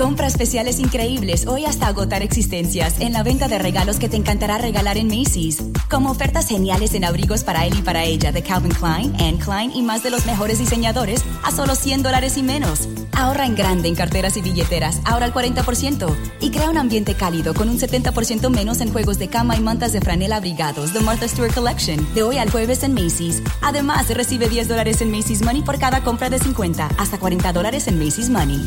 Compra especiales increíbles hoy hasta agotar existencias en la venta de regalos que te encantará regalar en Macy's. Como ofertas geniales en abrigos para él y para ella de Calvin Klein, Anne Klein y más de los mejores diseñadores a solo 100 dólares y menos. Ahorra en grande en carteras y billeteras, ahora al 40%. Y crea un ambiente cálido con un 70% menos en juegos de cama y mantas de franela abrigados de Martha Stewart Collection de hoy al jueves en Macy's. Además, recibe 10 dólares en Macy's Money por cada compra de 50, hasta 40 dólares en Macy's Money.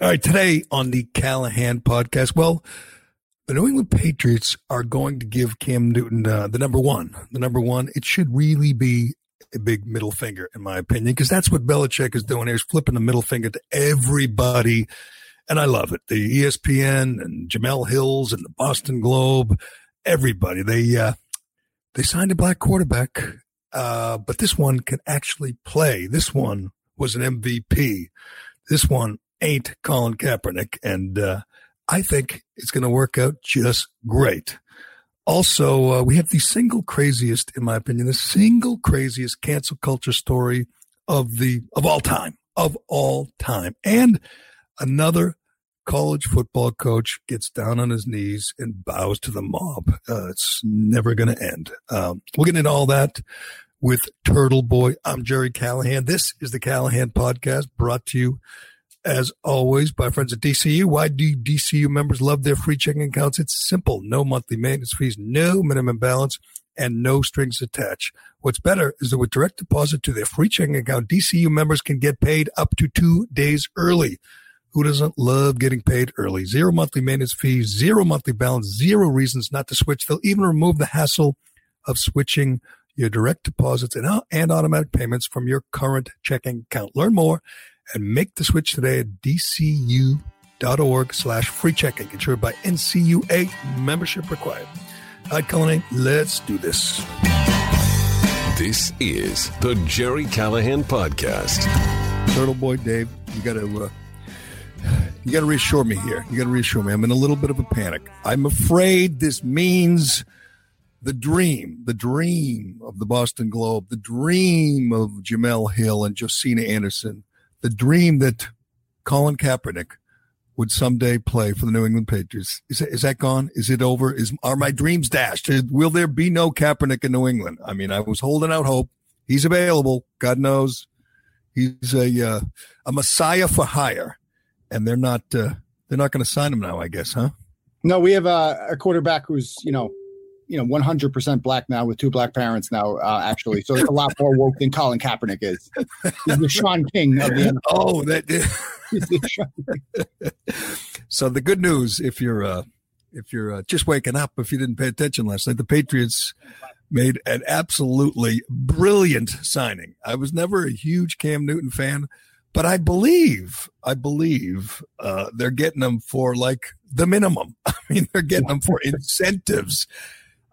All right, today on the Callahan podcast, well, the New England Patriots are going to give Cam Newton uh, the number one. The number one, it should really be a big middle finger, in my opinion, because that's what Belichick is doing here, is flipping the middle finger to everybody. And I love it. The ESPN and Jemele Hills and the Boston Globe, everybody, they, uh, they signed a black quarterback, uh, but this one can actually play. This one was an MVP. This one ain't Colin Kaepernick. And uh, I think it's going to work out just great. Also, uh, we have the single craziest, in my opinion, the single craziest cancel culture story of the of all time, of all time, and another college football coach gets down on his knees and bows to the mob. Uh, it's never going to end. Um, we'll get into all that with Turtle Boy. I'm Jerry Callahan. This is the Callahan Podcast, brought to you as always, by friends at DCU. Why do DCU members love their free checking accounts? It's simple. No monthly maintenance fees, no minimum balance, and no strings attached. What's better is that with direct deposit to their free checking account, DCU members can get paid up to two days early. Who doesn't love getting paid early? Zero monthly maintenance fees, zero monthly balance, zero reasons not to switch. They'll even remove the hassle of switching your direct deposits and, uh, and automatic payments from your current checking account. Learn more and make the switch today at dcu.org slash free checking. Insured by NCUA membership required. All right, Cullinane, let's do this. This is the Jerry Callahan Podcast. Turtle Boy Dave, you got to... Uh, you got to reassure me here. You got to reassure me. I'm in a little bit of a panic. I'm afraid this means the dream, the dream of the Boston Globe, the dream of Jemele Hill and Josina Anderson, the dream that Colin Kaepernick would someday play for the New England Patriots. Is that, is that gone? Is it over? Is are my dreams dashed? Will there be no Kaepernick in New England? I mean, I was holding out hope. He's available. God knows he's a uh, a messiah for hire, and they're not uh, they're not going to sign him now. I guess, huh? No, we have a, a quarterback who's you know you know 100% black now with two black parents now uh, actually. So it's a lot more woke than colin kaepernick is. He's the Shaun King of the NFL. oh that so the good news if you're uh if you're uh, just waking up if you didn't pay attention last night the patriots made an absolutely brilliant signing. I was never a huge cam newton fan but i believe i believe uh, they're getting them for like the minimum. I mean they're getting them for incentives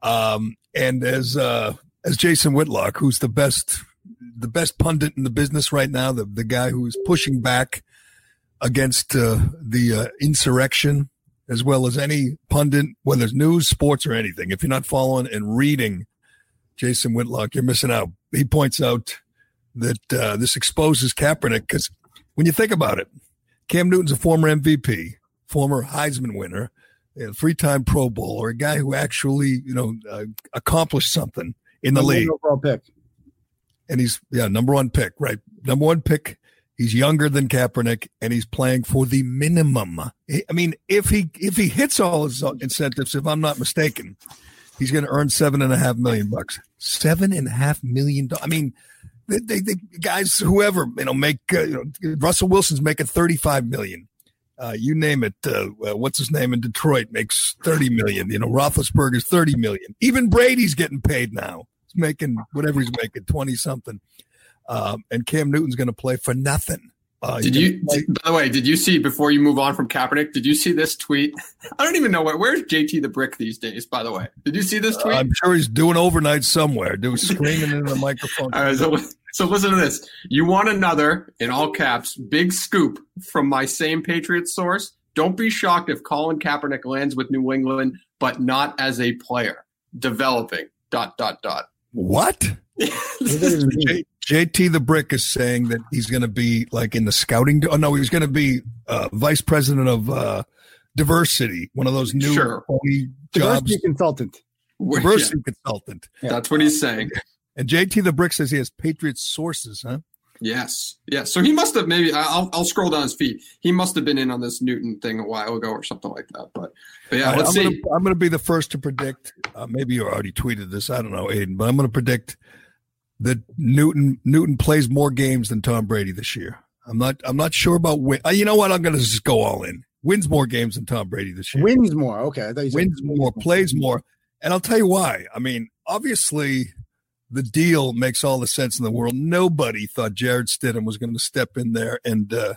um, and as uh, as Jason Whitlock, who's the best the best pundit in the business right now, the the guy who is pushing back against uh, the uh, insurrection, as well as any pundit, whether it's news, sports, or anything. If you're not following and reading Jason Whitlock, you're missing out. He points out that uh, this exposes Kaepernick because when you think about it, Cam Newton's a former MVP, former Heisman winner a three-time Pro Bowl or a guy who actually, you know, uh, accomplished something in the Number league. overall pick. And he's yeah, number one pick, right? Number one pick. He's younger than Kaepernick, and he's playing for the minimum. I mean, if he if he hits all his incentives, if I'm not mistaken, he's going to earn seven and a half million bucks. Seven and a half million. I mean, they, they, they guys, whoever you know, make uh, you know, Russell Wilson's making thirty five million. Uh, you name it. Uh, what's his name in Detroit makes 30 million. You know, Roethlisberger's 30 million. Even Brady's getting paid now. He's making whatever he's making, 20 something. Um, and Cam Newton's going to play for nothing. Uh, did you, play- by the way, did you see before you move on from Kaepernick? Did you see this tweet? I don't even know where. Where's JT the Brick these days? By the way, did you see this tweet? I'm sure he's doing overnight somewhere, doing screaming into the microphone. so so listen to this. You want another, in all caps, big scoop from my same Patriots source. Don't be shocked if Colin Kaepernick lands with New England, but not as a player. Developing. Dot dot dot. What? J- JT the Brick is saying that he's going to be like in the scouting. Oh no, he's going to be uh, vice president of uh, diversity, one of those new Sure. jobs. Diversity consultant. Diversity consultant. That's what he's saying. And JT the Brick says he has Patriots sources, huh? Yes. Yes. So he must have maybe I'll I'll scroll down his feed. He must have been in on this Newton thing a while ago or something like that. But, but yeah, All right, let's I'm see. Gonna, I'm going to be the first to predict. Uh, maybe you already tweeted this. I don't know, Aiden, but I'm going to predict that Newton Newton plays more games than Tom Brady this year. I'm not. I'm not sure about win. Uh, you know what? I'm going to just go all in. Wins more games than Tom Brady this year. Wins more. Okay. I thought you said Wins more, plays more, and I'll tell you why. I mean, obviously, the deal makes all the sense in the world. Nobody thought Jarrett Stidham was going to step in there and, uh,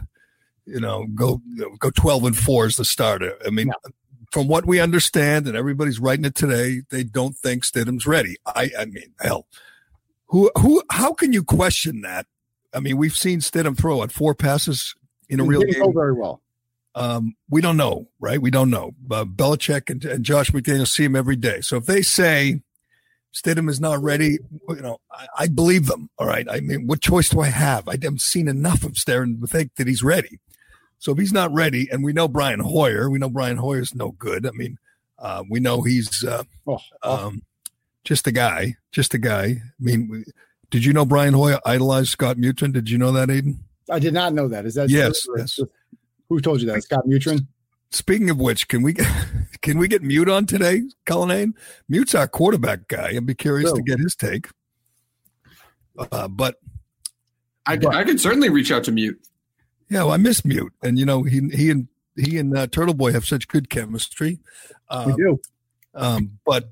you know, go go 12 and four as the starter. I mean, from what we understand, and everybody's writing it today, they don't think Stidham's ready. I, I mean, hell, who who? How can you question that? I mean, we've seen Stidham throw at four passes in a It real game. very well. Um, we don't know, right? We don't know. Uh, Belichick and, and Josh McDaniel see him every day. So if they say Stidham is not ready, you know, I, I believe them. All right. I mean, what choice do I have? I haven't seen enough of Stidham to think that he's ready. So if he's not ready, and we know Brian Hoyer, we know Brian Hoyer's no good. I mean, uh, we know he's uh, Oh, oh. um, just a guy, just a guy. I mean, we, did you know Brian Hoyer idolized Scott Mutrin? Did you know that, Aiden? I did not know that. Is that Yes, true? yes. Who told you that? Scott Mutrin. Speaking of which, can we can we get Mute on today, Cullinane? Mute's our quarterback guy. I'd be curious to get his take. Uh, but I, I could certainly reach out to Mute. yeah, well, I miss Mute, and you know he he and he and uh, Turtle Boy have such good chemistry. We Um, do. um, but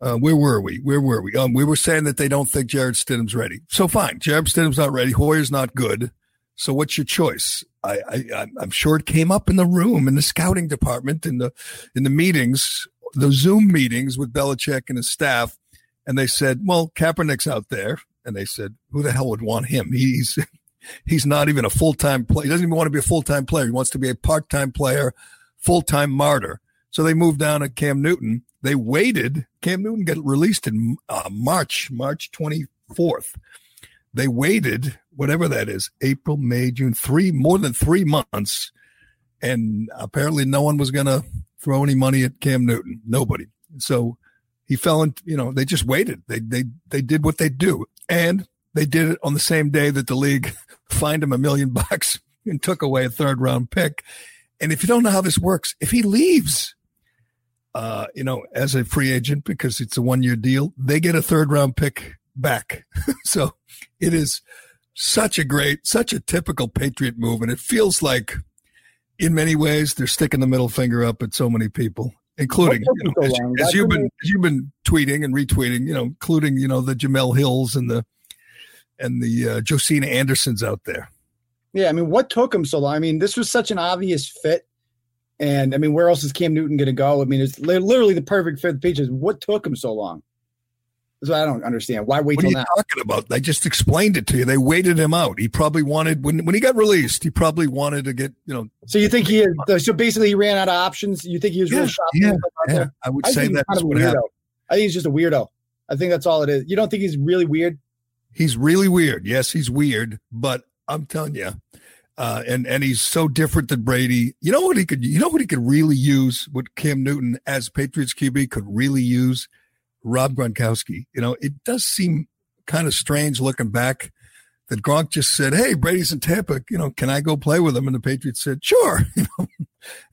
uh, where were we? Where were we? Um, we were saying that they don't think Jarrett Stidham's ready. So fine, Jarrett Stidham's not ready. Hoyer's not good. So what's your choice? I, I I'm- sure it came up in the room in the scouting department in the in the meetings, the Zoom meetings with Belichick and his staff, and they said, "Well, Kaepernick's out there," and they said, "Who the hell would want him? He's he's not even a full time player. He doesn't even want to be a full time player. He wants to be a part time player, full time martyr." So they moved down to Cam Newton. They waited. Cam Newton got released in uh, March, March 24th. They waited, whatever that is, April, May, June, three, more than three months and apparently no one was going to throw any money at Cam Newton. Nobody. So he fell in, you know, they just waited. They, they, they did what they do. And they did it on the same day that the league fined him a million bucks and took away a third round pick. And if you don't know how this works, if he leaves, uh, you know, as a free agent because it's a one year deal, they get a third round pick back. so it is such a great, such a typical Patriot move. And it feels like in many ways they're sticking the middle finger up at so many people, including you know, as, as you've been as you've been tweeting and retweeting, you know, including you know the Jemele Hills and the and the uh, Josina Andersons out there. Yeah, I mean, what took him so long? I mean, this was such an obvious fit. And I mean, where else is Cam Newton going to go? I mean, it's literally the perfect fit. Pages. What took him so long? That's what I don't understand. Why wait what till are you now? talking about? I just explained it to you. They waited him out. He probably wanted when when he got released. He probably wanted to get you know. So you think he? Is, so basically, he ran out of options. You think he was Yeah, really shopping? yeah, yeah. there? I would I say that's kind of what weirdo. happened. I think he's just a weirdo. I think that's all it is. You don't think he's really weird? He's really weird. Yes, he's weird, but I'm telling you, uh, and and he's so different than Brady. You know what he could? You know what he could really use? What Cam Newton as Patriots QB could really use? Rob Gronkowski. You know, it does seem kind of strange looking back that Gronk just said, "Hey, Brady's in Tampa. You know, can I go play with him?" And the Patriots said, "Sure."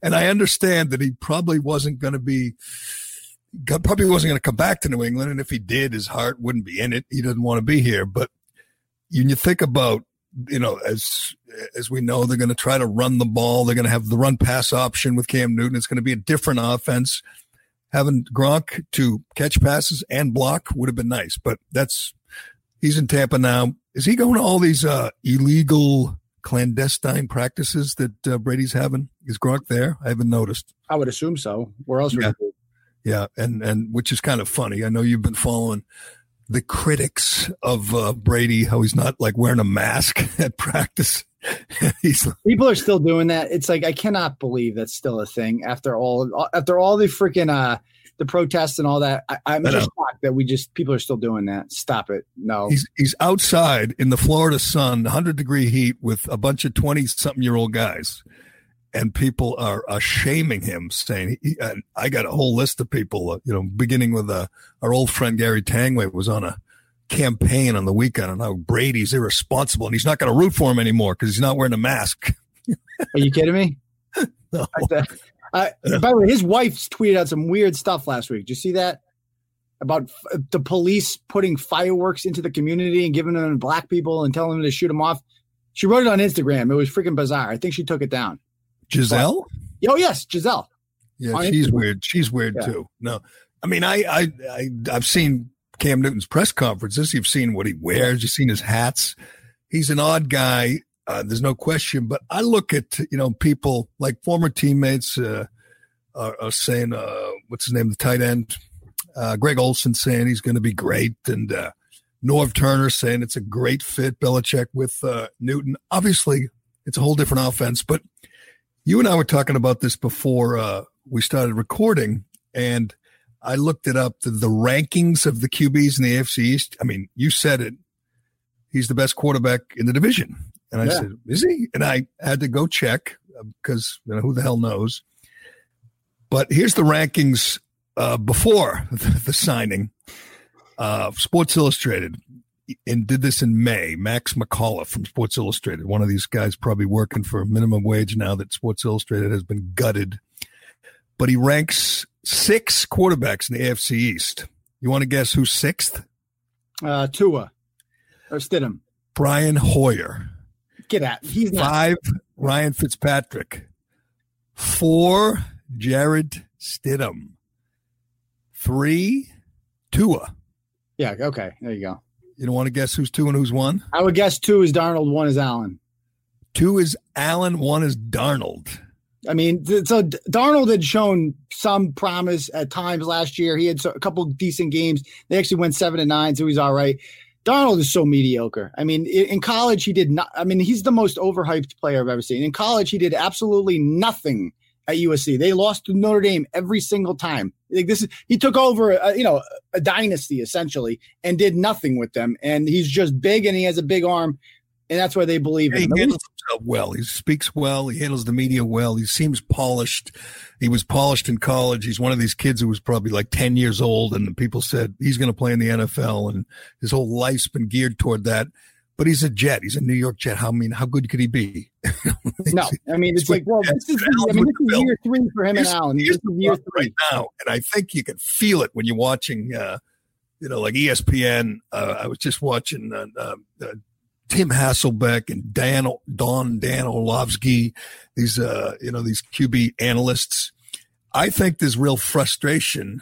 And I understand that he probably wasn't going to be. Probably wasn't going to come back to New England, and if he did, his heart wouldn't be in it. He doesn't want to be here. But when you think about, you know, as as we know, they're going to try to run the ball. They're going to have the run pass option with Cam Newton. It's going to be a different offense. Having Gronk to catch passes and block would have been nice, but that's he's in Tampa now. Is he going to all these uh, illegal clandestine practices that uh, Brady's having? Is Gronk there? I haven't noticed. I would assume so. Where else would Yeah. Yeah, and and which is kind of funny. I know you've been following the critics of uh, Brady, how he's not like wearing a mask at practice. People are still doing that. It's like I cannot believe that's still a thing after all after all the freaking uh the protests and all that. I, I'm I just shocked that we just people are still doing that. Stop it. No. he's he's outside in the Florida sun, 100 degree heat with a bunch of 20 something year old guys. And people are, are shaming him, saying, he, I got a whole list of people, uh, you know, beginning with uh, our old friend Gary Tanguay was on a campaign on the weekend on how Brady's irresponsible and he's not going to root for him anymore because he's not wearing a mask. Are you kidding me? No. I, by the way, his wife's tweeted out some weird stuff last week. Did you see that? About f- the police putting fireworks into the community and giving them to black people and telling them to shoot them off. She wrote it on Instagram. It was freaking bizarre. I think she took it down. Gisele? Oh yes, Gisele. Yeah, On she's Instagram. weird. She's weird Yeah. too. No, I mean, I, I, I, I've seen Cam Newton's press conferences. You've seen what he wears. You've seen his hats. He's an odd guy. Uh, there's no question. But I look at you know people like former teammates uh, are, are saying, uh, what's his name, the tight end, uh, Greg Olson saying he's going to be great, and uh, Norv Turner saying it's a great fit. Belichick with uh, Newton. Obviously, it's a whole different offense, but you and I were talking about this before we started recording, and I looked it up the, the rankings of the QBs in the AFC East. I mean, you said it. He's the best quarterback in the division, and I Yeah. said, "Is he?" And I had to go check because you know who the hell knows. But here's the rankings uh, before the, the signing. Uh, Sports Illustrated and did this in May. Max McCullough from Sports Illustrated, one of these guys probably working for a minimum wage now that Sports Illustrated has been gutted. But he ranks six quarterbacks in the AFC East. You want to guess who's sixth? Uh, Tua or Stidham. Brian Hoyer. Get out. He's not. Five, Ryan Fitzpatrick. Four, Jarrett Stidham. Three, Tua. Yeah. Okay. There you go. You don't want to guess who's two and who's one? I would guess two is Darnold, one is Allen. Two is Allen, one is Darnold. I mean, so Darnold had shown some promise at times last year. He had a couple decent games. They actually went seven and nine, so he's all right. Darnold is so mediocre. I mean, in college, he did not. I mean, he's the most overhyped player I've ever seen. In college, he did absolutely nothing at USC. They lost to Notre Dame every single time. Like this is he took over, a, you know, a dynasty essentially, and did nothing with them. And he's just big, and he has a big arm. And that's why they believe He in him. handles himself well. He speaks well. He handles the media well. He seems polished. He was polished in college. He's one of these kids who was probably like 10 years old, and people said he's going to play in the NFL, and his whole life's been geared toward that. But he's a Jet. He's a New York Jet. How I mean, how good could he be? No, I mean it's like, well, this is I mean this is year three for him and Here's- Allen. This is year three. right now, and I think you can feel it when you're watching. Uh, you know, like ESPN. Uh, I was just watching uh, uh, uh, Tim Hasselbeck and Dan Don Dan Orlovsky. These uh, you know these QB analysts. I think there's real frustration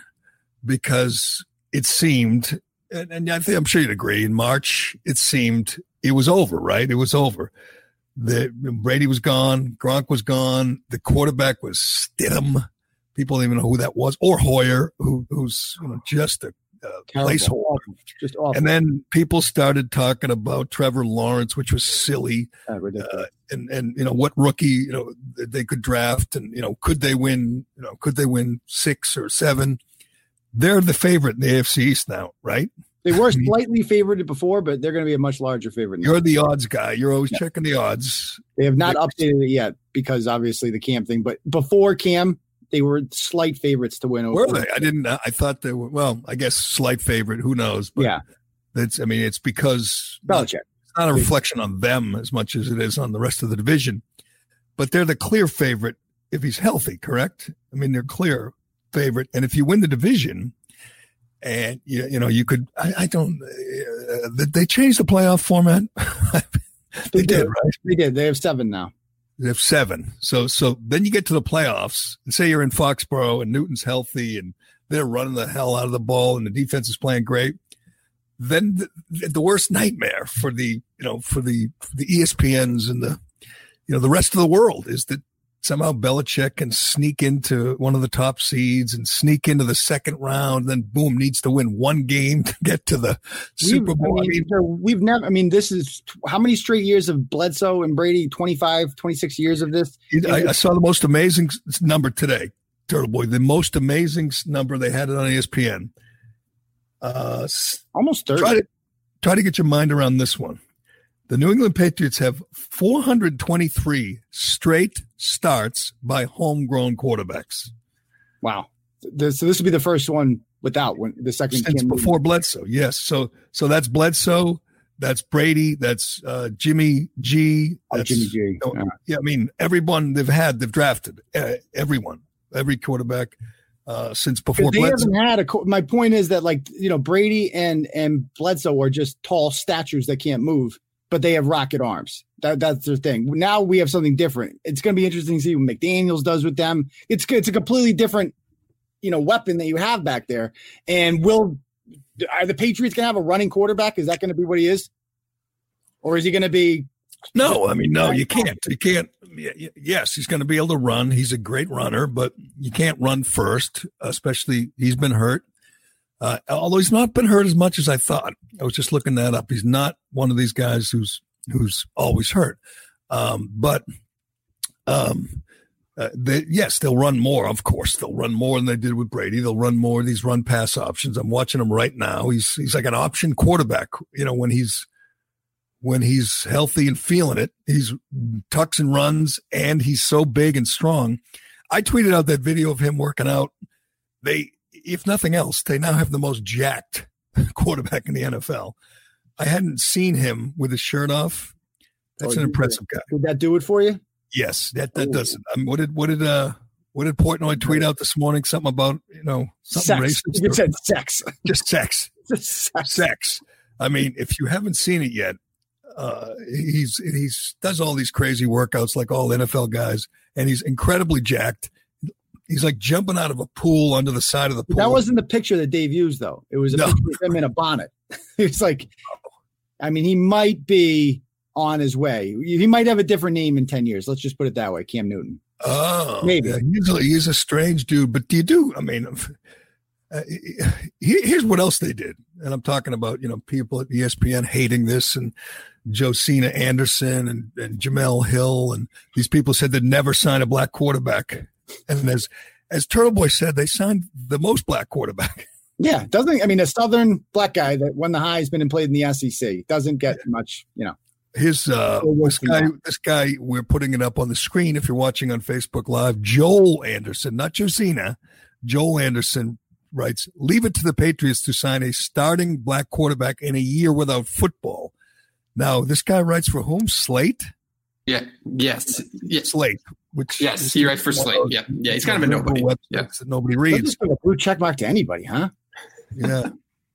because it seemed, and, and I think I'm sure you'd agree. In March, it seemed it was over. Right, it was over. The Brady was gone, Gronk was gone, the quarterback was Stidham. People don't even know who that was, or Hoyer, who who's you know, just a uh, placeholder. Just awful. And then people started talking about Trevor Lawrence, which was silly, Uh, uh, and and you know what rookie you know they could draft, and you know could they win? You know could they win six or seven? They're the favorite in the AFC East now, right? they were slightly favored before, but they're going to be a much larger favorite. Now. You're the odds guy. You're always checking the odds. They have not updated it yet because obviously the Cam thing. But before Cam, they were slight favorites to win. over. Were they? I didn't. I thought they were. Well, I guess slight favorite. Who knows? But Yeah, That's. I mean, it's because Belichick. it's not a reflection on them as much as it is on the rest of the division. But they're the clear favorite if he's healthy, correct? I mean, they're clear favorite. And if you win the division, and you, you know, you could, I, I don't, uh, they changed the playoff format? they did, right? They did. They have seven now. Have seven. So, so then you get to the playoffs and say you're in Foxborough and Newton's healthy and they're running the hell out of the ball and the defense is playing great. Then the, the worst nightmare for the, you know, for the, for the ESPNs and the, you know, the rest of the world is that somehow Belichick can sneak into one of the top seeds and sneak into the second round. Then boom, needs to win one game to get to the Super We've- Bowl. I mean, we've never, I mean, this is how many straight years of Bledsoe and Brady? 25, 26 years of this? I, I saw the most amazing number today, Turtle Boy. The most amazing number they had it on ESPN. Uh, Almost 30. try to try to get your mind around this one. The New England Patriots have 423 straight starts by homegrown quarterbacks Wow. This, so this would be the first one without when the second since before Bledsoe. Yes, so so that's Bledsoe, that's Brady, that's uh, Jimmy G. Oh, Jimmy G. Oh, Yeah. yeah, I mean, everyone they've had, they've drafted uh, everyone, every quarterback uh, since before they Bledsoe. haven't had a. My point is that like you know Brady and and Bledsoe are just tall statues that can't move, but they have rocket arms. That that's their thing. Now we have something different. It's going to be interesting to see what McDaniel's does with them. It's it's a completely different you know weapon that you have back there. And will are the Patriots going to have a running quarterback? Is that going to be what he is, or is he going to be? No, I mean, no, you can't. You can't. Yes, he's going to be able to run. He's a great runner, but you can't run first, especially he's been hurt. Uh, although he's not been hurt as much as I thought. I was just looking that up. He's not one of these guys who's who's always hurt. Um, but um, uh, they, yes, they'll run more. Of course, they'll run more than they did with Brady. They'll run more of these run pass options. I'm watching him right now. He's he's like an option quarterback. You know, when he's when he's healthy and feeling it, he's tucks and runs, and he's so big and strong. I tweeted out that video of him working out. They, if nothing else, they now have the most jacked quarterback in the NFL. I hadn't seen him with his shirt off. That's Oh, an impressive guy. Did that do it for you? Yes, that that Ooh. does it. Um, what did what did uh what did Portnoy tweet out this morning? Something about you know something Sex. racist. You said sex. just sex sex. sex. I mean, if you haven't seen it yet, uh, he's he's does all these crazy workouts like all NFL guys, and he's incredibly jacked. He's like jumping out of a pool under the side of the pool. That wasn't the picture that Dave used, though. It was a No. picture of him in a bonnet. it's like, I mean, he might be on his way. He might have a different name in 10 years. Let's just put it that way. Cam Newton. oh Maybe. yeah, he's a, he's a strange dude. But do you do? I mean, uh, here's what else they did, and I'm talking about you know people at ESPN hating this and Josina Anderson and, and Jemele Hill and these people said they'd never sign a black quarterback, and as as Turtle Boy said, they signed the most black quarterback. Yeah. Doesn't, I mean, a Southern black guy that won the Heisman and played in the SEC doesn't get much, you know. His uh, this guy, this guy, we're putting it up on the screen. If you're watching on Facebook Live, Joel Anderson, not Josina, Joel Anderson writes, "Leave it to the Patriots to sign a starting black quarterback in a year without football." Now, this guy writes for whom? Slate. Yeah. Yes. Yes. Slate. Which Yes. He writes for Slate. Yeah. Yeah. He's kind of a nobody. Yeah. that nobody reads. just give a blue check mark to anybody, huh? Yeah.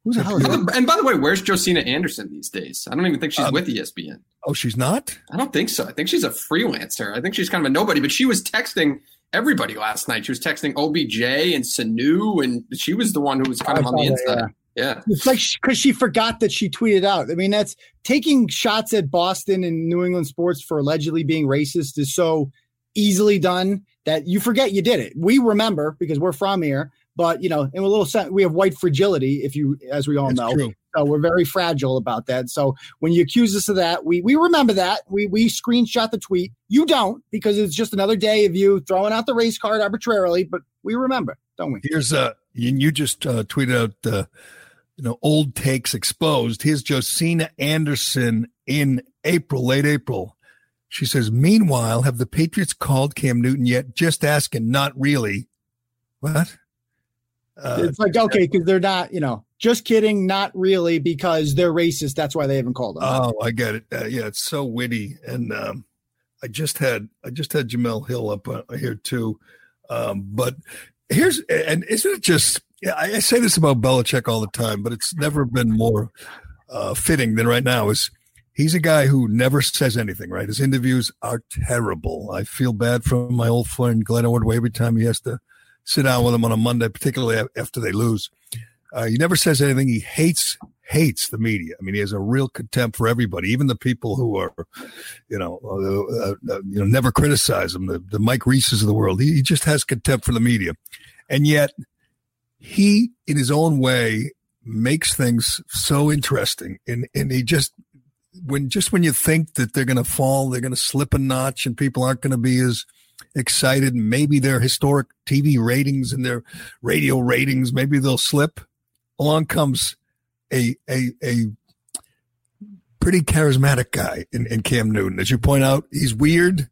Who the hell is that? And by the way, where's Josina Anderson these days? I don't even think she's Um, with ESPN. Oh, she's not. I don't think so. I think she's a freelancer. I think she's kind of a nobody, but she was texting everybody last night. She was texting OBJ and Sanu, and she was the one who was kind of on the saw that, inside. Yeah. It's like because she forgot that she tweeted out. I mean, that's taking shots at Boston and New England sports for allegedly being racist is so easily done that you forget you did it. We remember because we're from here, but you know, in a little sense, we have white fragility, if you, as we all That's know. true. So we're very fragile about that. So when you accuse us of that, we we remember that. We we screenshot the tweet. You don't because it's just another day of you throwing out the race card arbitrarily, but we remember, don't we? Here's uh and you just uh, tweeted out uh, you know old takes exposed. Here's Josina Anderson in April, late April. She says, "Meanwhile, have the Patriots called Cam Newton yet? Just asking, not really." What? Uh, it's like okay, because they're not, you know, just kidding, not really, because they're racist. That's why they haven't called them. oh, I get it. Uh, yeah, it's so witty, and um, I just had I just had Jemele Hill up uh, here too. Um, but here's and isn't it just? Yeah, I, I say this about Belichick all the time, but it's never been more uh, fitting than right now. Is he's a guy who never says anything. Right, his interviews are terrible. I feel bad for my old friend Glenn Ordway every time he has to sit down with him on a Monday, particularly after they lose. Uh, he never says anything. He hates hates the media. I mean, he has a real contempt for everybody, even the people who are, you know, uh, uh, you know, never criticize him. The, the Mike Reeses of the world. He, he just has contempt for the media, and yet he, in his own way, makes things so interesting. And and he just when just when you think that they're going to fall, they're going to slip a notch, and people aren't going to be as excited. Maybe their historic TV ratings and their radio ratings, maybe they'll slip. Along comes a a a pretty charismatic guy in, in Cam Newton. As you point out, he's weird,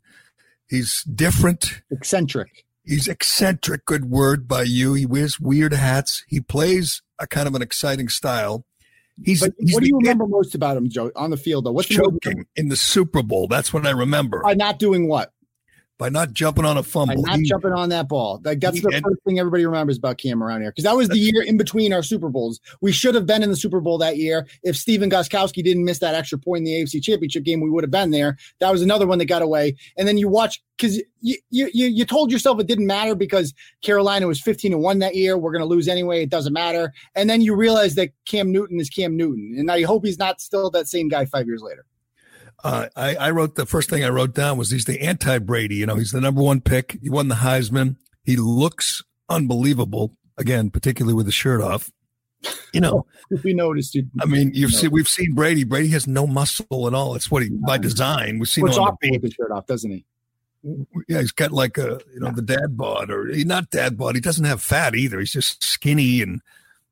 he's different, Eccentric. he's eccentric. Good word by you. He wears weird hats. He plays a kind of an exciting style. He's, But he's what do you remember most about him, Joe, on the field though? What's the choking in the Super Bowl. That's what I remember by not doing what? By not jumping on a By fumble. not He- jumping on that ball. Like that's he- the first thing everybody remembers about Cam around here. Because that was the year in between our Super Bowls. We should have been in the Super Bowl that year. If Stephen Gostkowski didn't miss that extra point in the AFC Championship game, we would have been there. That was another one that got away. And then you watch because you, you you you told yourself it didn't matter because Carolina was 15 and one that year. We're going to lose anyway. It doesn't matter. And then you realize that Cam Newton is Cam Newton, and I hope he's not still that same guy five years later. Uh, I, I wrote the first thing I wrote down was he's the anti Brady. You know, he's the number one pick. He won the Heisman. He looks unbelievable. Again, particularly with the shirt off. You know, we noticed it. I mean, you've seen we've seen Brady. Brady has no muscle at all. It's what he by design. We've seen him on the with his shirt off, doesn't he? Yeah, he's got like a you know the dad bod, or not dad bod. He doesn't have fat either. He's just skinny, and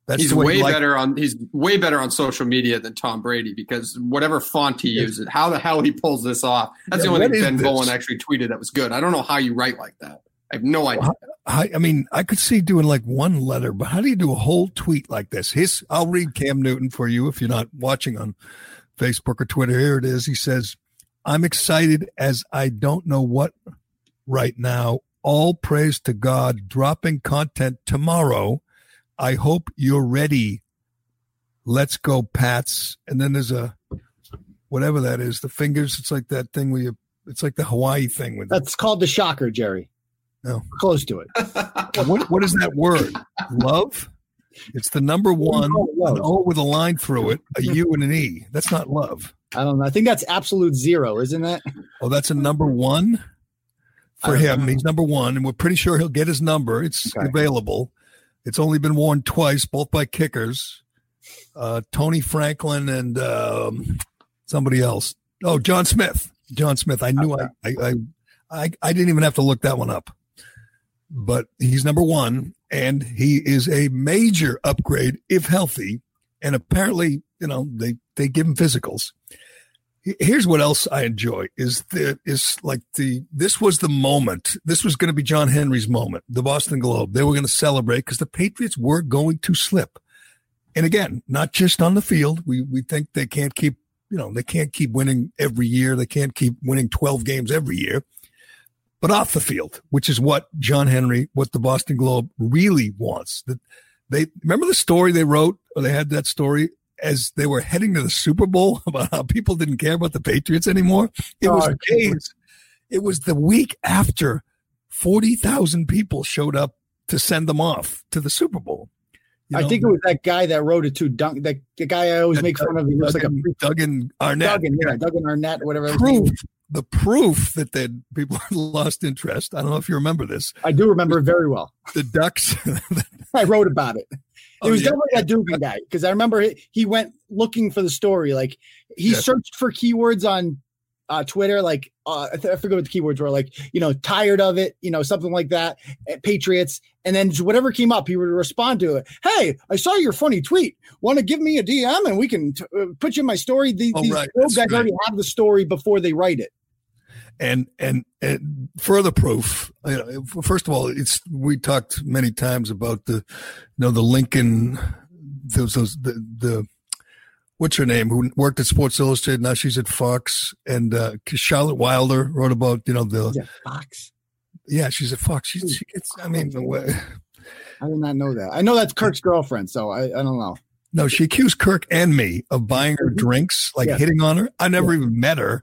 that's he's way like- better on he's way better on social media than Tom Brady because whatever font he uses, how the hell he pulls this off. That's Yeah, the only thing Ben this? Bowen actually tweeted that was good. I don't know how you write like that. I have no idea. I, I mean, I could see doing like one letter, but how do you do a whole tweet like this? His, I'll read Cam Newton for you if you're not watching on Facebook or Twitter. Here it is. He says, I'm excited as I don't know what right now. All praise to God, dropping content tomorrow. I hope you're ready. Let's go, Pats. And then there's a, whatever that is, the fingers. It's like that thing where you, it's like the Hawaii thing with That's called the shocker, Jerry. No. Close to it. what what is that word? Love? It's the number one, it love? an O with a line through it, a U and an E. That's not love. I don't know. I think that's absolute zero, isn't that? Oh, that's a number one for him. know. He's number one, and we're pretty sure he'll get his number. It's Okay. available. It's only been worn twice, both by kickers. Uh, Tony Franklin and um, somebody else. Oh, John Smith. John Smith. I knew I, I, I, I, I didn't even have to look that one up. But he's number one, and he is a major upgrade if healthy. And apparently, you know, they they give him physicals. Here's what else I enjoy is the is like the this was the moment. This was going to be John Henry's moment. The Boston Globe. They were going to celebrate because the Patriots were going to slip. And again, not just on the field. We we think they can't keep you know they can't keep winning every year. They can't keep winning 12 games every year. But off the field, which is what John Henry, what the Boston Globe really wants. That they remember the story they wrote, or they had that story as they were heading to the Super Bowl about how people didn't care about the Patriots anymore. It oh, was days. It was the week after 40,000 people showed up to send them off to the Super Bowl. You know, I think it was that guy that wrote it too. Dunk, that the guy I always make fun of. He looks like a Dugan Arnett. Dugan, yeah, Dugan Arnett, whatever. Proof, the proof that the people lost interest. I don't know if you remember this. I do remember it very well. The Ducks. I wrote about it. It oh, was yeah. definitely that Dugan guy because I remember he went looking for the story. Like he yeah. searched for keywords on uh, Twitter, like uh, I, th- I, forget what the keywords were, like you know, tired of it, you know, something like that. Eh, Patriots, and then whatever came up, he would respond to it. Hey, I saw your funny tweet. Want to give me a DM and we can t- uh, put you in my story? The, oh, these right. guys right. already have the story before they write it. And, and and further proof. You know, first of all, it's we talked many times about the, you know, the Lincoln, those those the the what's her name who worked at Sports Illustrated. Now she's at Fox, and uh, Charlotte Wilder wrote about you know the Fox. Yeah, she's at Fox. She, she gets. I mean, I did not know that. I know that's Kirk's girlfriend, so I, I don't know. No, she accused Kirk and me of buying her drinks, like yeah. hitting on her. I never yeah. even met her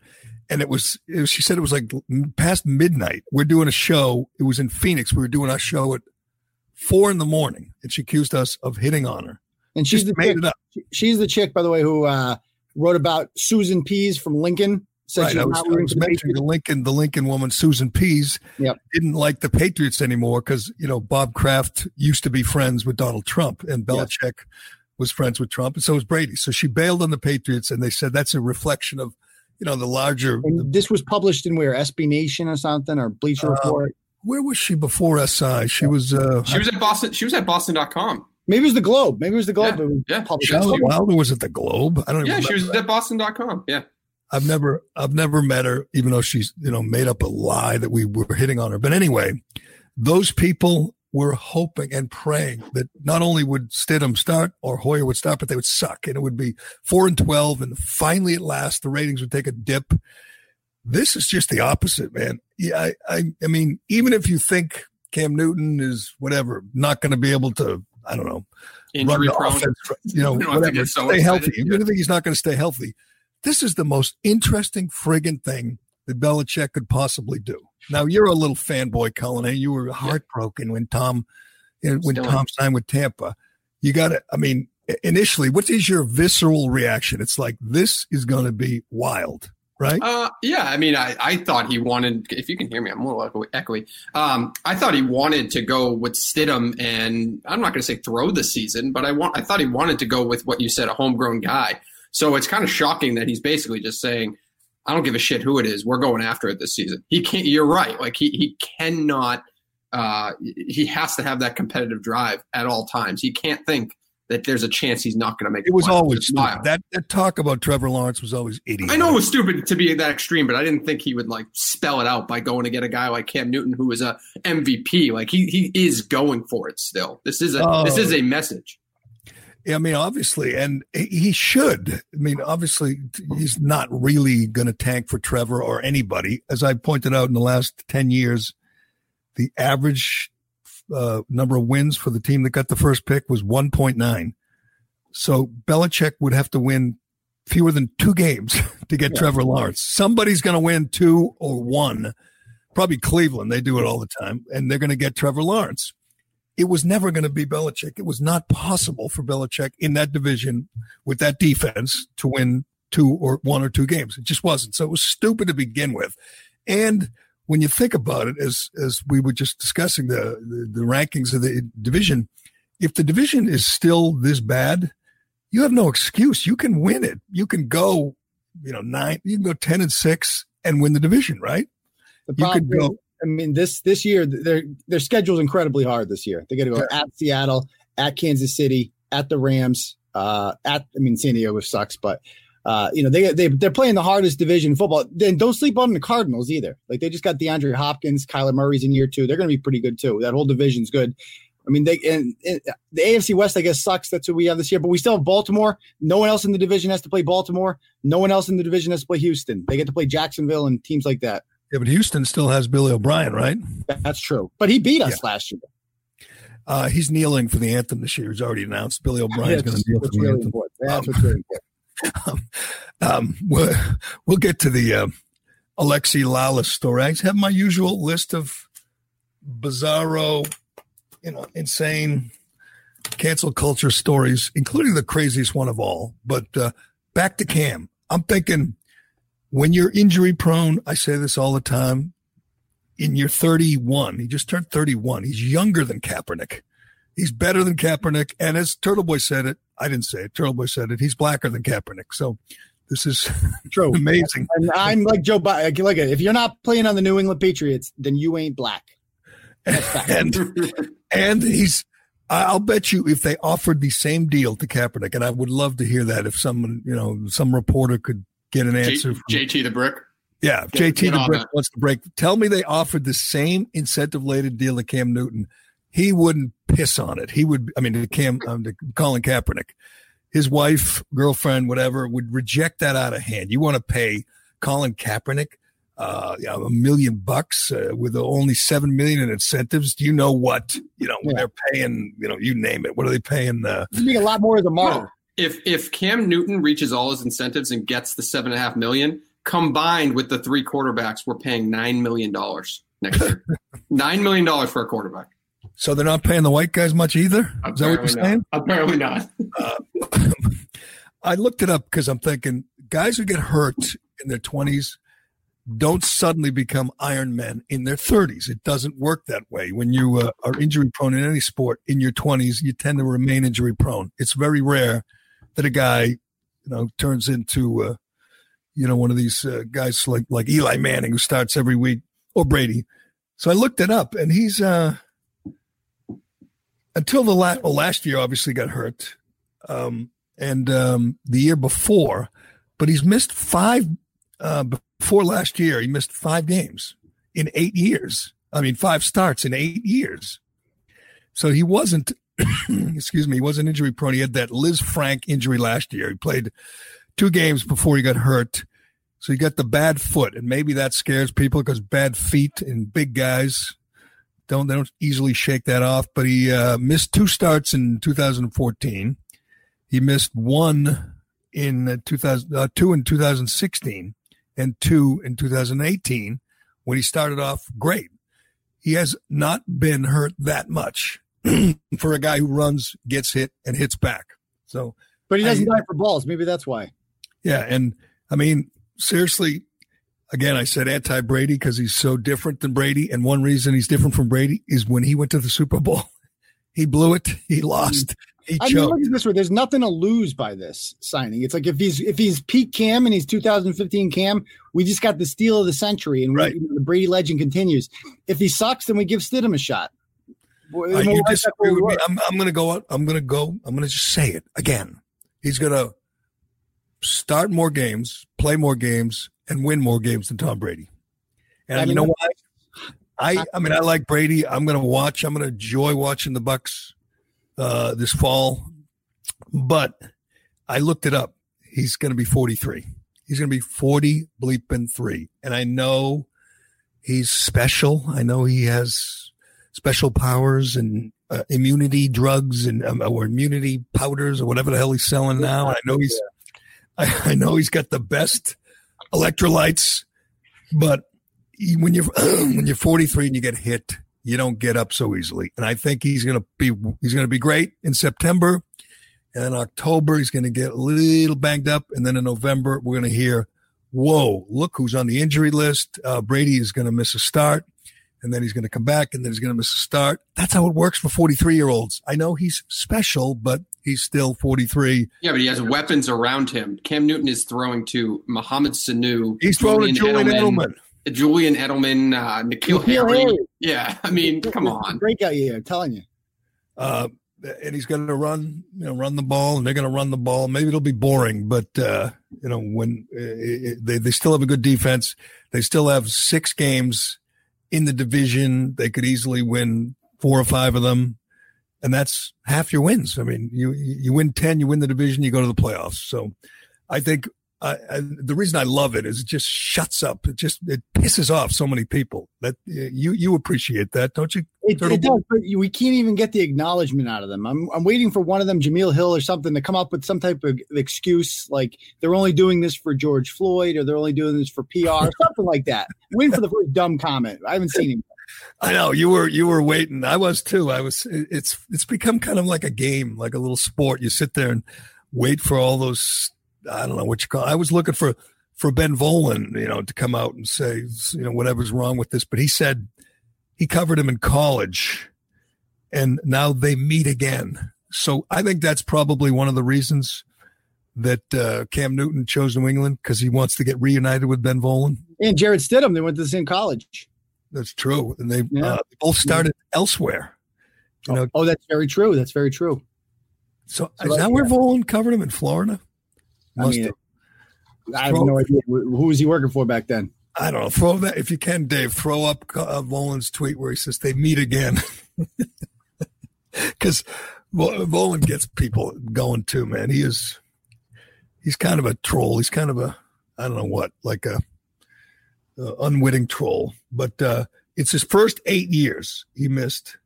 and it was, it was, she said it was like past midnight. We're doing a show. It was in Phoenix. We were doing our show at four in the morning, and she accused us of hitting on her. And she's Just the made chick, it up. She's the chick, by the way, who uh, wrote about Susan Pease from Lincoln. Said right, I was, I was mentioning the Lincoln, the Lincoln woman, Susan Pease, yep. didn't like the Patriots anymore because you know Bob Kraft used to be friends with Donald Trump, and Belichick yep. was friends with Trump, and so was Brady. So she bailed on the Patriots, and they said that's a reflection of you know, the larger. And this was published in where SB Nation or something or Bleacher uh, Report. Where was she before SI? She was. uh She was at Boston. She was at Boston.com. Maybe it was the Globe. Maybe it was the Globe. Yeah. yeah. Charlotte Wilder was at the Globe. I don't. Yeah, she was that. at Boston.com. Yeah. I've never, I've never met her, even though she's, you know, made up a lie that we were hitting on her. But anyway, those people were hoping and praying that not only would Stidham start or Hoyer would start, but they would suck and it would be four and 12. And finally, at last, the ratings would take a dip. This is just the opposite, man. Yeah. I, I, I mean, even if you think Cam Newton is whatever, not going to be able to, I don't know, injury prone, offense, you know, whatever, so stay healthy. Even if you think he's not going to stay healthy, this is the most interesting friggin' thing that Belichick could possibly do. Now you're a little fanboy, Cullen. And you were heartbroken when Tom, when Still Tom signed with Tampa. You got to. I mean, initially, what is your visceral reaction? It's like this is going to be wild, right? Uh, yeah. I mean, I, I thought he wanted. If you can hear me, I'm a little echoey. Um, I thought he wanted to go with Stidham, and I'm not going to say throw the season, but I want. I thought he wanted to go with what you said, a homegrown guy. So it's kind of shocking that he's basically just saying I don't give a shit who it is. We're going after it this season. He can't. You're right. Like he he cannot. Uh, he has to have that competitive drive at all times. He can't think that there's a chance he's not going to make. It It was always that that talk about Trevor Lawrence was always idiot. I know it was stupid to be that extreme, but I didn't think he would like spell it out by going to get a guy like Cam Newton, who is a MVP. Like he he is going for it still. This is a oh. this is a message. I mean, obviously, and he should. I mean, obviously, he's not really going to tank for Trevor or anybody. As I pointed out in the last 10 years, the average uh, number of wins for the team that got the first pick was 1.9. So Belichick would have to win fewer than two games to get yeah. Trevor Lawrence. Somebody's going to win two or one. Probably Cleveland. They do it all the time. And they're going to get Trevor Lawrence it was never going to be Belichick. It was not possible for Belichick in that division with that defense to win two or one or two games. It just wasn't. So it was stupid to begin with. And when you think about it, as as we were just discussing the, the, the rankings of the division, if the division is still this bad, you have no excuse. You can win it. You can go, you know, nine. You can go ten and six and win the division, right? The you could go. I mean, this this year their their schedule's incredibly hard this year. They got to go at Seattle, at Kansas City, at the Rams, uh, at I mean San Diego sucks, but uh, you know, they they they're playing the hardest division football. Then don't sleep on the Cardinals either. Like they just got DeAndre Hopkins, Kyler Murray's in year two. They're going to be pretty good too. That whole division's good. I mean, they and, and, the AFC West, I guess, sucks. That's what we have this year. But we still have Baltimore. No one else in the division has to play Baltimore. No one else in the division has to play Houston. They get to play Jacksonville and teams like that. Yeah, but Houston still has Billy O'Brien, right? That's true. But he beat us yeah. last year. Uh, he's kneeling for the anthem this year. He's already announced Billy O'Brien's going to kneel for the really anthem. Important. That's um, what's really important. Um, um, we'll, we'll get to the uh, Alexi Lalas story. I have my usual list of bizarro, you know, insane cancel culture stories, including the craziest one of all. But uh, back to Cam. I'm thinking when you're injury prone, I say this all the time. In your 31, he just turned 31. He's younger than Kaepernick. He's better than Kaepernick. And as Turtle Boy said it, I didn't say it. Turtle Boy said it. He's blacker than Kaepernick. So this is true. amazing. And I'm like Joe Biden. Like, if you're not playing on the New England Patriots, then you ain't black. and and he's. I'll bet you if they offered the same deal to Kaepernick, and I would love to hear that if someone, you know, some reporter could get an answer. J- JT the Brick. Yeah, get, JT get the Brick that. wants to break. Tell me they offered the same incentive laden deal to Cam Newton he wouldn't piss on it. He would, I mean, to Cam, um, to Colin Kaepernick, his wife, girlfriend, whatever, would reject that out of hand. You want to pay Colin Kaepernick uh, you know, a million bucks uh, with only seven million in incentives. Do you know what you know? Yeah. They're paying, you know, you name it. What are they paying? Uh, a lot more as a model. If if Cam Newton reaches all his incentives and gets the seven and a half million, combined with the three quarterbacks, we're paying nine million dollars next year. nine million dollars for a quarterback. So they're not paying the white guys much either. Apparently Is that what you're saying? Not. Apparently not. uh, I looked it up because I'm thinking guys who get hurt in their 20s don't suddenly become Iron Men in their 30s. It doesn't work that way. When you uh, are injury prone in any sport in your 20s, you tend to remain injury prone. It's very rare that a guy, you know, turns into, uh, you know, one of these uh, guys like like Eli Manning who starts every week or Brady. So I looked it up, and he's uh, until the last well, last year obviously got hurt, um, and um, the year before, but he's missed five uh, before last year. He missed five games in eight years. I mean, five starts in eight years. So he wasn't, excuse me, he wasn't injury prone. He had that Lisfranc injury last year. He played two games before he got hurt. So he got the bad foot, and maybe that scares people because bad feet and big guys don't they don't easily shake that off. But he uh, missed two starts in 2014. He missed one in uh, 2000, uh, two in 2016, and two in 2018 when he started off great. He has not been hurt that much for a guy who runs, gets hit, and hits back. So, but he doesn't I, die for balls. Maybe that's why. Yeah, and I mean, seriously, again, I said anti Brady because he's so different than Brady. And one reason he's different from Brady is when he went to the Super Bowl, he blew it, he mm-hmm. lost. He I mean, look at this way. There's nothing to lose by this signing. It's like if he's if he's Pete Cam and he's 2015 Cam, we just got the steal of the century, and right. we, you know, the Brady legend continues. If he sucks, then we give Stidham a shot. Uh, you disagree with me? I'm, I'm going to go. I'm going to go. I'm going to just say it again. He's going to start more games, play more games, and win more games than Tom Brady. And I mean, you know what? I I mean I like Brady. I'm going to watch. I'm going to enjoy watching the Bucs uh, this fall. But I looked it up. He's going to be 43. He's going to be 40 bleeping three. And I know he's special. I know he has special powers and uh, immunity drugs and um, or immunity powders or whatever the hell he's selling now. I know he's I, I know he's got the best electrolytes, but when you're when you're 43 and you get hit, you don't get up so easily. And I think he's going to be he's to be great in September, and in October he's going to get a little banged up, and then in November we're going to hear, "Whoa, look who's on the injury list." Uh, Brady is going to miss a start and then he's going to come back and then he's going to miss a start. That's how it works for 43 year olds. I know he's special, but he's still 43. Yeah, but he has weapons around him. Cam Newton is throwing to Mohamed Sanu. He's throwing Julian to Julian Edelman. Edelman. Julian Edelman, uh, N'Keal Harry. Harry. Yeah, I mean, come on. Breakout year, I'm telling you. Uh, and he's going to run, you know, run the ball, and they're going to run the ball. Maybe it'll be boring, but uh, you know, when uh, they they still have a good defense, they still have six games in the division. They could easily win four or five of them, and that's half your wins. I mean, you you win ten, you win the division, you go to the playoffs. So, I think I, the reason I love it is it just shuts up. It just it pisses off so many people. That you you appreciate that, don't you? It, it does, but we can't even get the acknowledgement out of them. I'm I'm waiting for one of them, Jemele Hill or something, to come up with some type of excuse, like they're only doing this for George Floyd or they're only doing this for PR, or something like that. Waiting for the first dumb comment. I haven't seen him. I know you were you were waiting. I was too. I was. It's it's become kind of like a game, like a little sport. You sit there and wait for all those I don't know what you call. It. I was looking for for Ben Volin, you know, to come out and say, you know, whatever's wrong with this. But he said he covered him in college, and now they meet again. So I think that's probably one of the reasons that uh, Cam Newton chose New England because he wants to get reunited with Ben Volin and Jarrett Stidham. They went to the same college. That's true, and they, yeah. uh, they both started yeah. elsewhere. You know, oh, oh, that's very true. That's very true. So, so is that where Volin covered him in Florida? I mean, I have no idea who was he working for back then. I don't know. Throw that if you can, Dave. Throw up uh, tweet where he says they meet again, because Volin gets people going too. Man, he is. He's kind of a troll. He's kind of a I don't know what, like a, a unwitting troll. But uh, it's his first eight years. He missed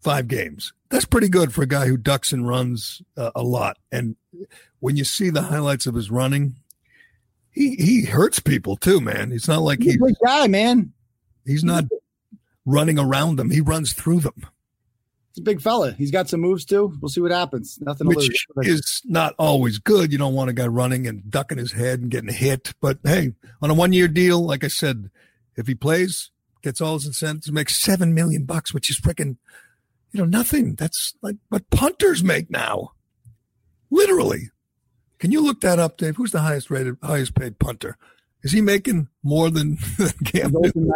five games. That's pretty good for a guy who ducks and runs uh, a lot. And when you see the highlights of his running, he he hurts people too, man. He's not like he's a great guy, man. He's not running around them. He runs through them. He's a big fella. He's got some moves too. We'll see what happens. Nothing Which is not always good. You don't want a guy running and ducking his head and getting hit. But hey, on a one year deal, like I said, if he plays, gets all his incentives, makes seven million bucks, which is freaking, you know, nothing. That's like what punters make now. Literally. Can you look that up, Dave? Who's the highest rated, highest paid punter? Is he making more than, than Cam Newton?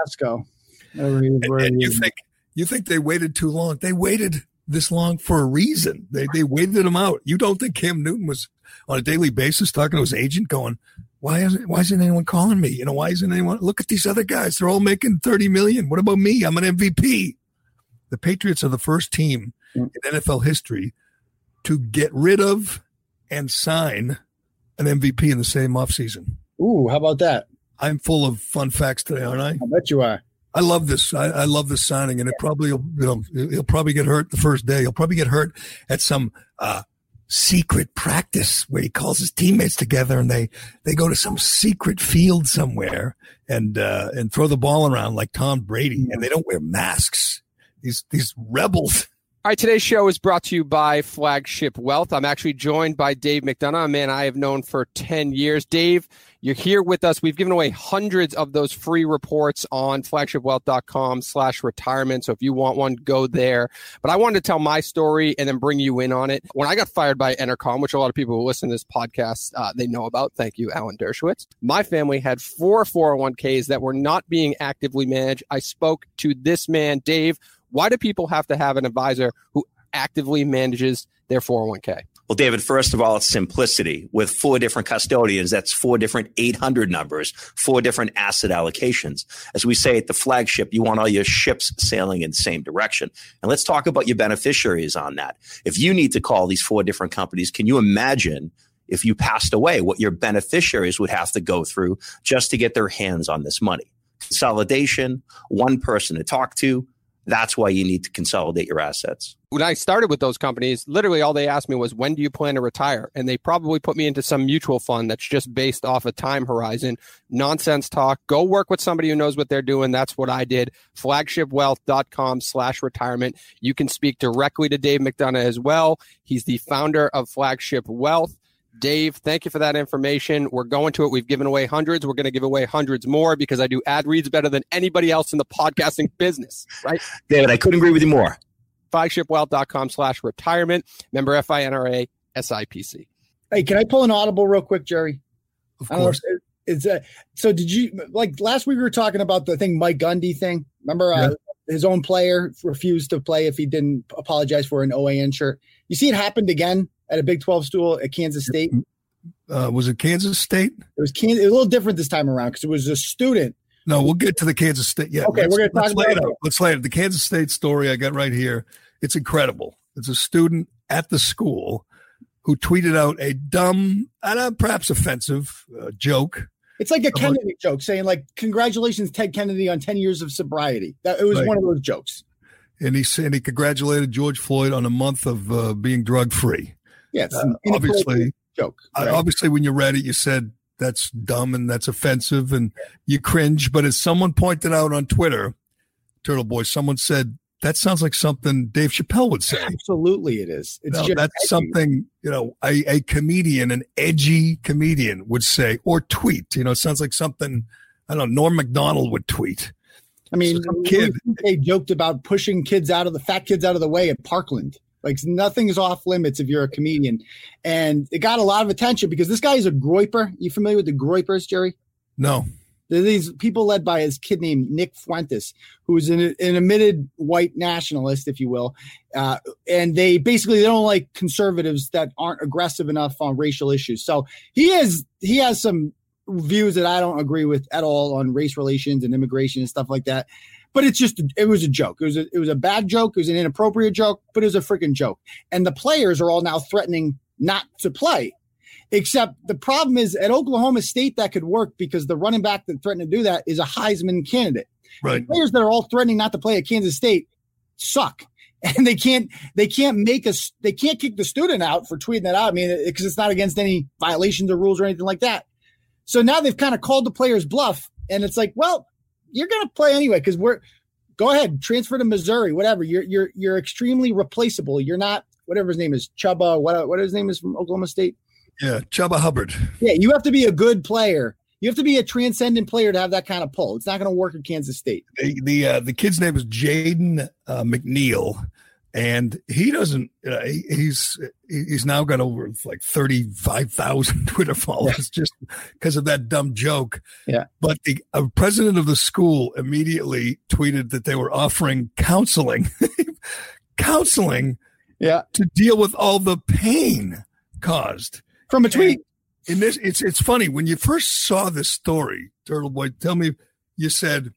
And, and you think you think they waited too long? They waited this long for a reason. They they waited him out. You don't think Cam Newton was on a daily basis talking to his agent, going, "Why isn't Why isn't anyone calling me? You know, why isn't anyone? Look at these other guys. They're all making thirty million. What about me? I'm an MVP." The Patriots are the first team mm. in NFL history to get rid of and sign an MVP in the same offseason. Ooh, how about that? I'm full of fun facts today, aren't I? I bet you are. I love this. I, I love this signing, and it probably you know he'll probably get hurt the first day. He'll probably get hurt at some uh, secret practice where he calls his teammates together and they they go to some secret field somewhere and uh, and throw the ball around like Tom Brady, and they don't wear masks. These these rebels. All right, today's show is brought to you by Flagship Wealth. I'm actually joined by Dave McDonough, a man I have known for 10 years. Dave, you're here with us. We've given away hundreds of those free reports on flagshipwealth.com slash retirement. So if you want one, go there. But I wanted to tell my story and then bring you in on it. When I got fired by Entercom, which a lot of people who listen to this podcast, uh, they know about. Thank you, Alan Dershowitz. My family had four 401ks that were not being actively managed. I spoke to this man, Dave, why do people have to have an advisor who actively manages their 401k? Well, David, first of all, it's simplicity. With four different custodians, that's four different 800 numbers, four different asset allocations. As we say at the flagship, you want all your ships sailing in the same direction. And let's talk about your beneficiaries on that. If you need to call these four different companies, can you imagine if you passed away what your beneficiaries would have to go through just to get their hands on this money? Consolidation, one person to talk to, that's why you need to consolidate your assets. When I started with those companies, literally all they asked me was, when do you plan to retire? And they probably put me into some mutual fund that's just based off a time horizon. Nonsense talk. Go work with somebody who knows what they're doing. That's what I did. Flagshipwealth.com slash retirement. You can speak directly to Dave McDonough as well. He's the founder of Flagship Wealth. Dave, thank you for that information. We're going to it. We've given away hundreds. We're going to give away hundreds more because I do ad reads better than anybody else in the podcasting business, right? David, I couldn't agree with you more. Flagshipwealth.com slash retirement. Member FINRA SIPC. Hey, can I pull an audible real quick, Gerry? Of course. It's uh, so did you like last week we were talking about the thing Mike Gundy thing? Remember uh, his own player refused to play if he didn't apologize for an OAN shirt. You see, it happened again at a Big 12 stool at Kansas State. Uh, was it Kansas State? It was Kansas, it was a little different this time around because it was a student. No, we'll get to the Kansas State. Yeah. Okay, we're going to talk about it. Let's lay it. The Kansas State story I got right here. It's incredible. It's a student at the school who tweeted out a dumb and uh, perhaps offensive uh, joke. It's like a Kennedy joke saying, like, congratulations, Ted Kennedy, on 10 years of sobriety. That It was Right. one of those jokes. And he said he congratulated George Floyd on a month of uh, being drug free. Yeah, it's Uh, obviously, joke. Uh, right? obviously, when you read it, you said that's dumb and that's offensive, and you cringe. But as someone pointed out on Twitter, Turtle Boy, someone said that sounds like something Dave Chappelle would say. Absolutely, it is. It's No, just that's edgy. something you know a, a comedian, an edgy comedian would say or tweet. You know, it sounds like something I don't know. Norm Macdonald would tweet. I mean, So some kid- CK joked about pushing kids out of the fat kids out of the way at Parkland. Like nothing is off limits if you're a comedian, and it got a lot of attention because this guy is a groyper. You familiar with the groypers, Gerry? No, They're these people led by his kid named Nick Fuentes, who is an, an admitted white nationalist, if you will. Uh, and they basically they don't like conservatives that aren't aggressive enough on racial issues. So he has he has some views that I don't agree with at all on race relations and immigration and stuff like that. But it's just it was a joke. It was a, it was a bad joke. It was an inappropriate joke, but it was a freaking joke. And the players are all now threatening not to play. Except the problem is at Oklahoma State that could work because the running back that threatened to do that is a Heisman candidate. right? Players that are all threatening not to play at Kansas State suck, and they can't they can't make us they can't kick the student out for tweeting that out. I mean, because it's not against any violations or rules or anything like that. So now they've kind of called the players bluff, and it's like, well, you're going to play anyway because we're go ahead transfer to Missouri, whatever. You're you're you're extremely replaceable. You're not whatever his name is Chuba. What what his name is from Oklahoma State. Yeah, Chuba Hubbard. Yeah, you have to be a good player. You have to be a transcendent player to have that kind of pull. It's not going to work at Kansas State. The the, uh, the kid's name is Jaden uh, McNeil, and he doesn't. Uh, he, he's he's now got over like thirty five thousand Twitter followers just because of that dumb joke. Yeah. But the uh, president of the school immediately tweeted that they were offering counseling, counseling Yeah, to deal with all the pain caused. from a tweet. in this it's it's funny when you first saw this story turtle boy tell me you said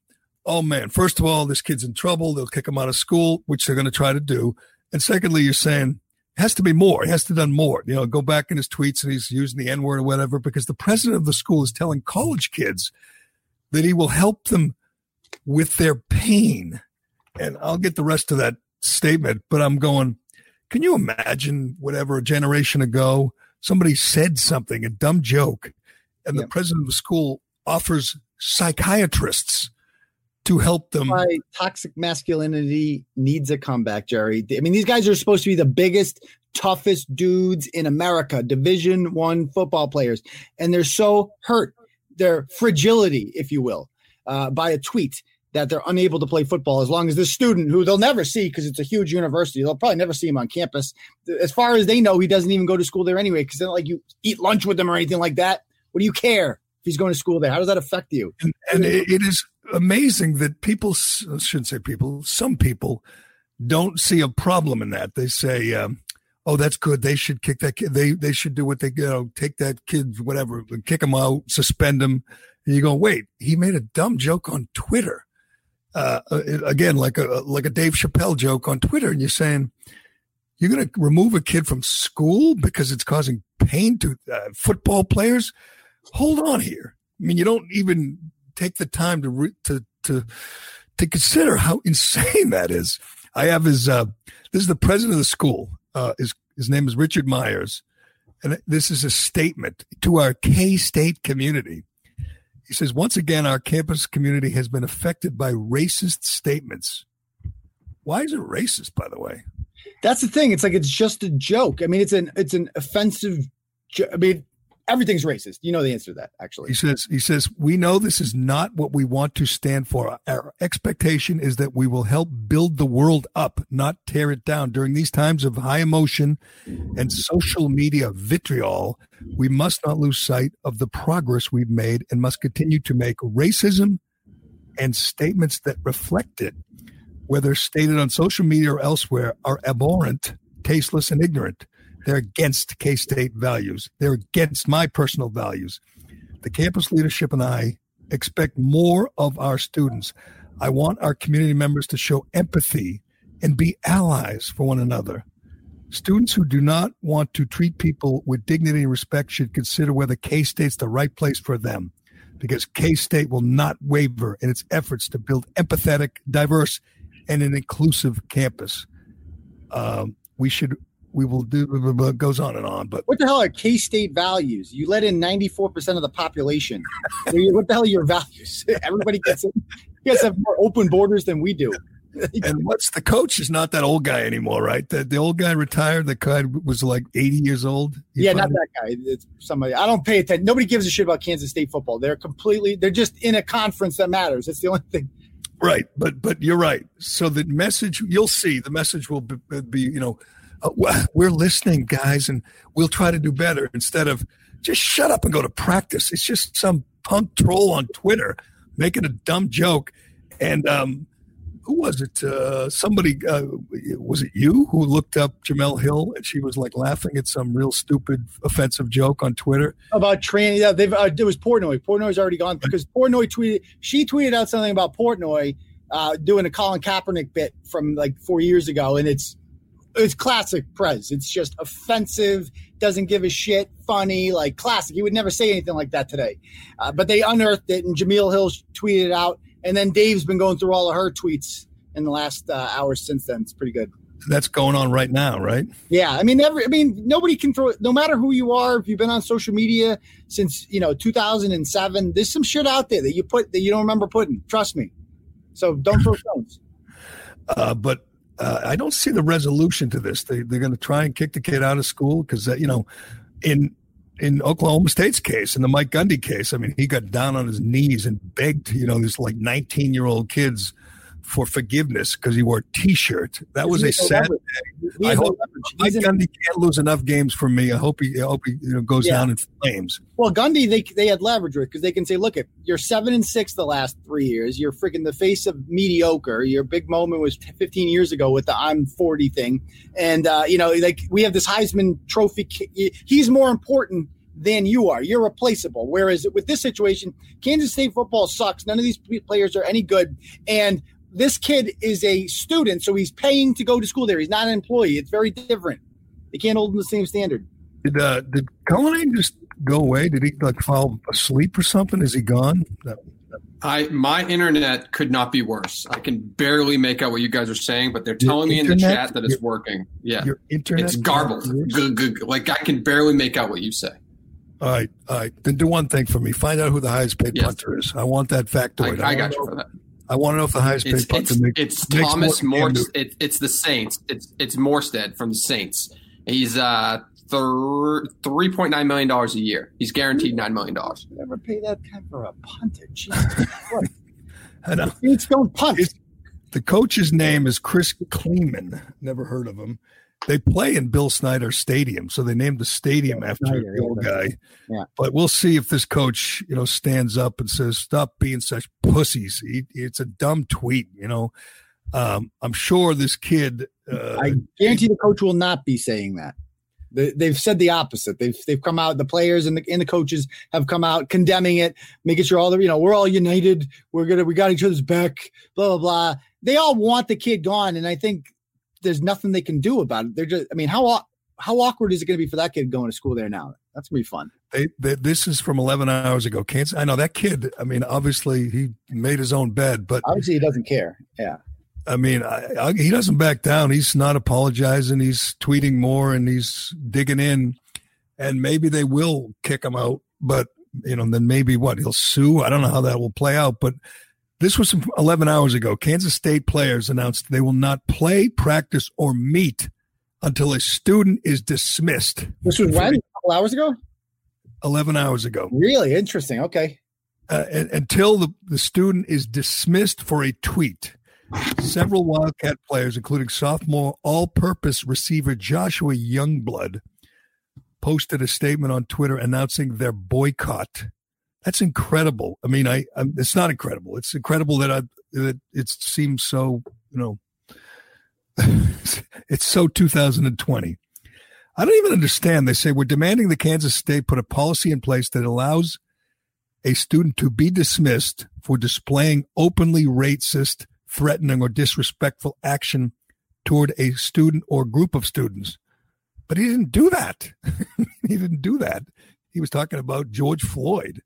oh man first of all this kid's in trouble. They'll kick him out of school which they're going to try to do. And secondly you're saying it has to be more. He has to have done more. You know go back in his tweets and he's using the n-word or whatever because the president of the school is telling college kids that he will help them with their pain. And i'll get the rest of that statement but i'm going can you imagine whatever a generation ago somebody said something, a dumb joke, and the president of the school offers psychiatrists to help them. Why toxic masculinity needs a comeback, Gerry. I mean, these guys are supposed to be the biggest, toughest dudes in America, Division One football players, and they're so hurt. Their fragility, if you will, uh, by a tweet that they're unable to play football as long as this student who they'll never see because it's a huge university they'll probably never see him on campus as far as they know he doesn't even go to school there anyway because not like you eat lunch with him or anything like that what do you care if he's going to school there how does that affect you And, and it, it is amazing that people, I shouldn't say people, some people don't see a problem in that. They say, um, oh, that's good. They should kick that kid. They, they should do what they, you know, take that kid, whatever, kick him out, suspend him. And you go, wait, he made a dumb joke on Twitter. Uh, uh, again, like a, like a Dave Chappelle joke on Twitter. And you're saying, you're going to remove a kid from school because it's causing pain to uh, football players? Hold on here. I mean, you don't even take the time to re- to to to consider how insane that is. I have his. Uh, this is the president of the school. Uh, his his name is Richard Myers, and this is a statement to our K State community. He says, once again, our campus community has been affected by racist statements. Why is it racist, by the way? That's the thing. It's like it's just a joke. I mean, it's an it's an offensive. Jo- I mean, everything's racist. You know the answer to that, actually. He says, he says, we know this is not what we want to stand for. Our expectation is that we will help build the world up, not tear it down. During these times of high emotion and social media vitriol, we must not lose sight of the progress we've made and must continue to make racism and statements that reflect it whether stated on social media or elsewhere, are abhorrent, tasteless, and ignorant. They're against K State values. They're against my personal values. The campus leadership and I expect more of our students. I want our community members to show empathy and be allies for one another. Students who do not want to treat people with dignity and respect should consider whether K State's the right place for them because K State will not waver in its efforts to build empathetic, diverse, and an inclusive campus. Um, we should, we will do, goes on and on. But what the hell are K State values? You let in 94% of the population. what the hell are your values? Everybody gets it. You guys have more open borders than we do. and what's the coach is not that old guy anymore, right? The, the old guy retired. The guy was like 80 years old. yeah, not that guy. It's somebody. I don't pay attention. Nobody gives a shit about Kansas State football. They're completely. They're just in a conference that matters. That's the only thing. Right, but but you're right. So the message you'll see the message will be, be you know uh, we're listening, guys, and we'll try to do better instead of just shut up and go to practice. It's just some punk troll on Twitter making a dumb joke, and um, who was it? Uh, somebody uh, was it you who looked up Jemele Hill and she was like laughing at some real stupid offensive joke on Twitter about training. Yeah, they've uh, it was Portnoy. Portnoy's already gone because Portnoy tweeted. She tweeted out something about Portnoy uh, doing a Colin Kaepernick bit from like four years ago, and it's it's classic Prez. It's just offensive, doesn't give a shit, funny, like classic. He would never say anything like that today. Uh, but they unearthed it, and Jemele Hill tweeted it out. And then Dave's been going through all of her tweets in the last uh, hours since then. It's pretty good. That's going on right now, right? Yeah, I mean, every, I mean, nobody can throw. No matter who you are, if you've been on social media since you know 2007, there's some shit out there that you put that you don't remember putting. Trust me. So don't throw stones. Uh, but uh, I don't see the resolution to this. They, they're going to try and kick the kid out of school because, uh, you know, in in Oklahoma State's case, in the Mike Gundy case, I mean, he got down on his knees and begged, you know, these like 19 year old kids for forgiveness because he wore a T-shirt. That was a sad day. I hope Mike Gundy can't lose enough games for me. I hope he, I hope he you know, goes yeah. down in flames. Well, Gundy, they they had leverage with because they can say, look, at you're seven and six the last three years. You're freaking the face of mediocre. Your big moment was 15 years ago with the I'm 40 thing, and uh, you know, like we have this Heisman Trophy. He's more important than you are. You're replaceable. Whereas with this situation, Kansas State football sucks. None of these players are any good. And this kid is a student, so he's paying to go to school there. He's not an employee. It's very different. They can't hold him the same standard. Did uh, did Cullinane just go away? Did he like fall asleep or something? Is he gone? I my internet could not be worse. I can barely make out what you guys are saying, but they're telling me in the chat that it's working. Yeah, your internet it's garbled. Like I can barely make out what you say. All right, all right. Then do one thing for me. Find out who the highest paid yes. punter is. I want that factoid. I, I got you for that. I want to know if the highest paid punter it's, makes. It's Thomas Morstead. It, it's the Saints. It's it's Morstead from the Saints. He's uh three point nine million dollars a year. He's guaranteed nine million dollars. Never pay that kind for a punter. Jesus I know. Saints don't punt. It's, the coach's name is Chris Klieman. Never heard of him. They play in Bill Snyder Stadium, so they named the stadium after Snyder, the old yeah, guy. Yeah. But we'll see if this coach, you know, stands up and says, "Stop being such pussies." He, it's a dumb tweet, you know. Um, I'm sure this kid. Uh, I guarantee the coach will not be saying that. They, have said the opposite. They've they've come out. The players and the and the coaches have come out condemning it, making sure all the you know we're all united. We're gonna we got each other's back. Blah blah blah. They all want the kid gone, and I think there's nothing they can do about it. They're just, I mean, how how awkward is it going to be for that kid going to school there now? That's gonna be fun. They, they, this is from 11 hours ago. Kansas. I know that kid. I mean, obviously he made his own bed, but obviously he doesn't care. Yeah. I mean, I, I, he doesn't back down. He's not apologizing. He's tweeting more and he's digging in. And maybe they will kick him out, but you know, then maybe what he'll sue. I don't know how that will play out, but this was 11 hours ago. Kansas State players announced they will not play, practice, or meet until a student is dismissed. This was when? A couple hours ago? 11 hours ago. Really interesting. Okay. Uh, and, until the, the student is dismissed for a tweet. Several Wildcat players, including sophomore all purpose receiver Joshua Youngblood, posted a statement on Twitter announcing their boycott that's incredible. I mean, I I'm, it's not incredible. It's incredible that I that it seems so you know, it's so 2020. I don't even understand. They say we're demanding the Kansas State put a policy in place that allows a student to be dismissed for displaying openly racist, threatening, or disrespectful action toward a student or group of students. But he didn't do that. he didn't do that. He was talking about George Floyd.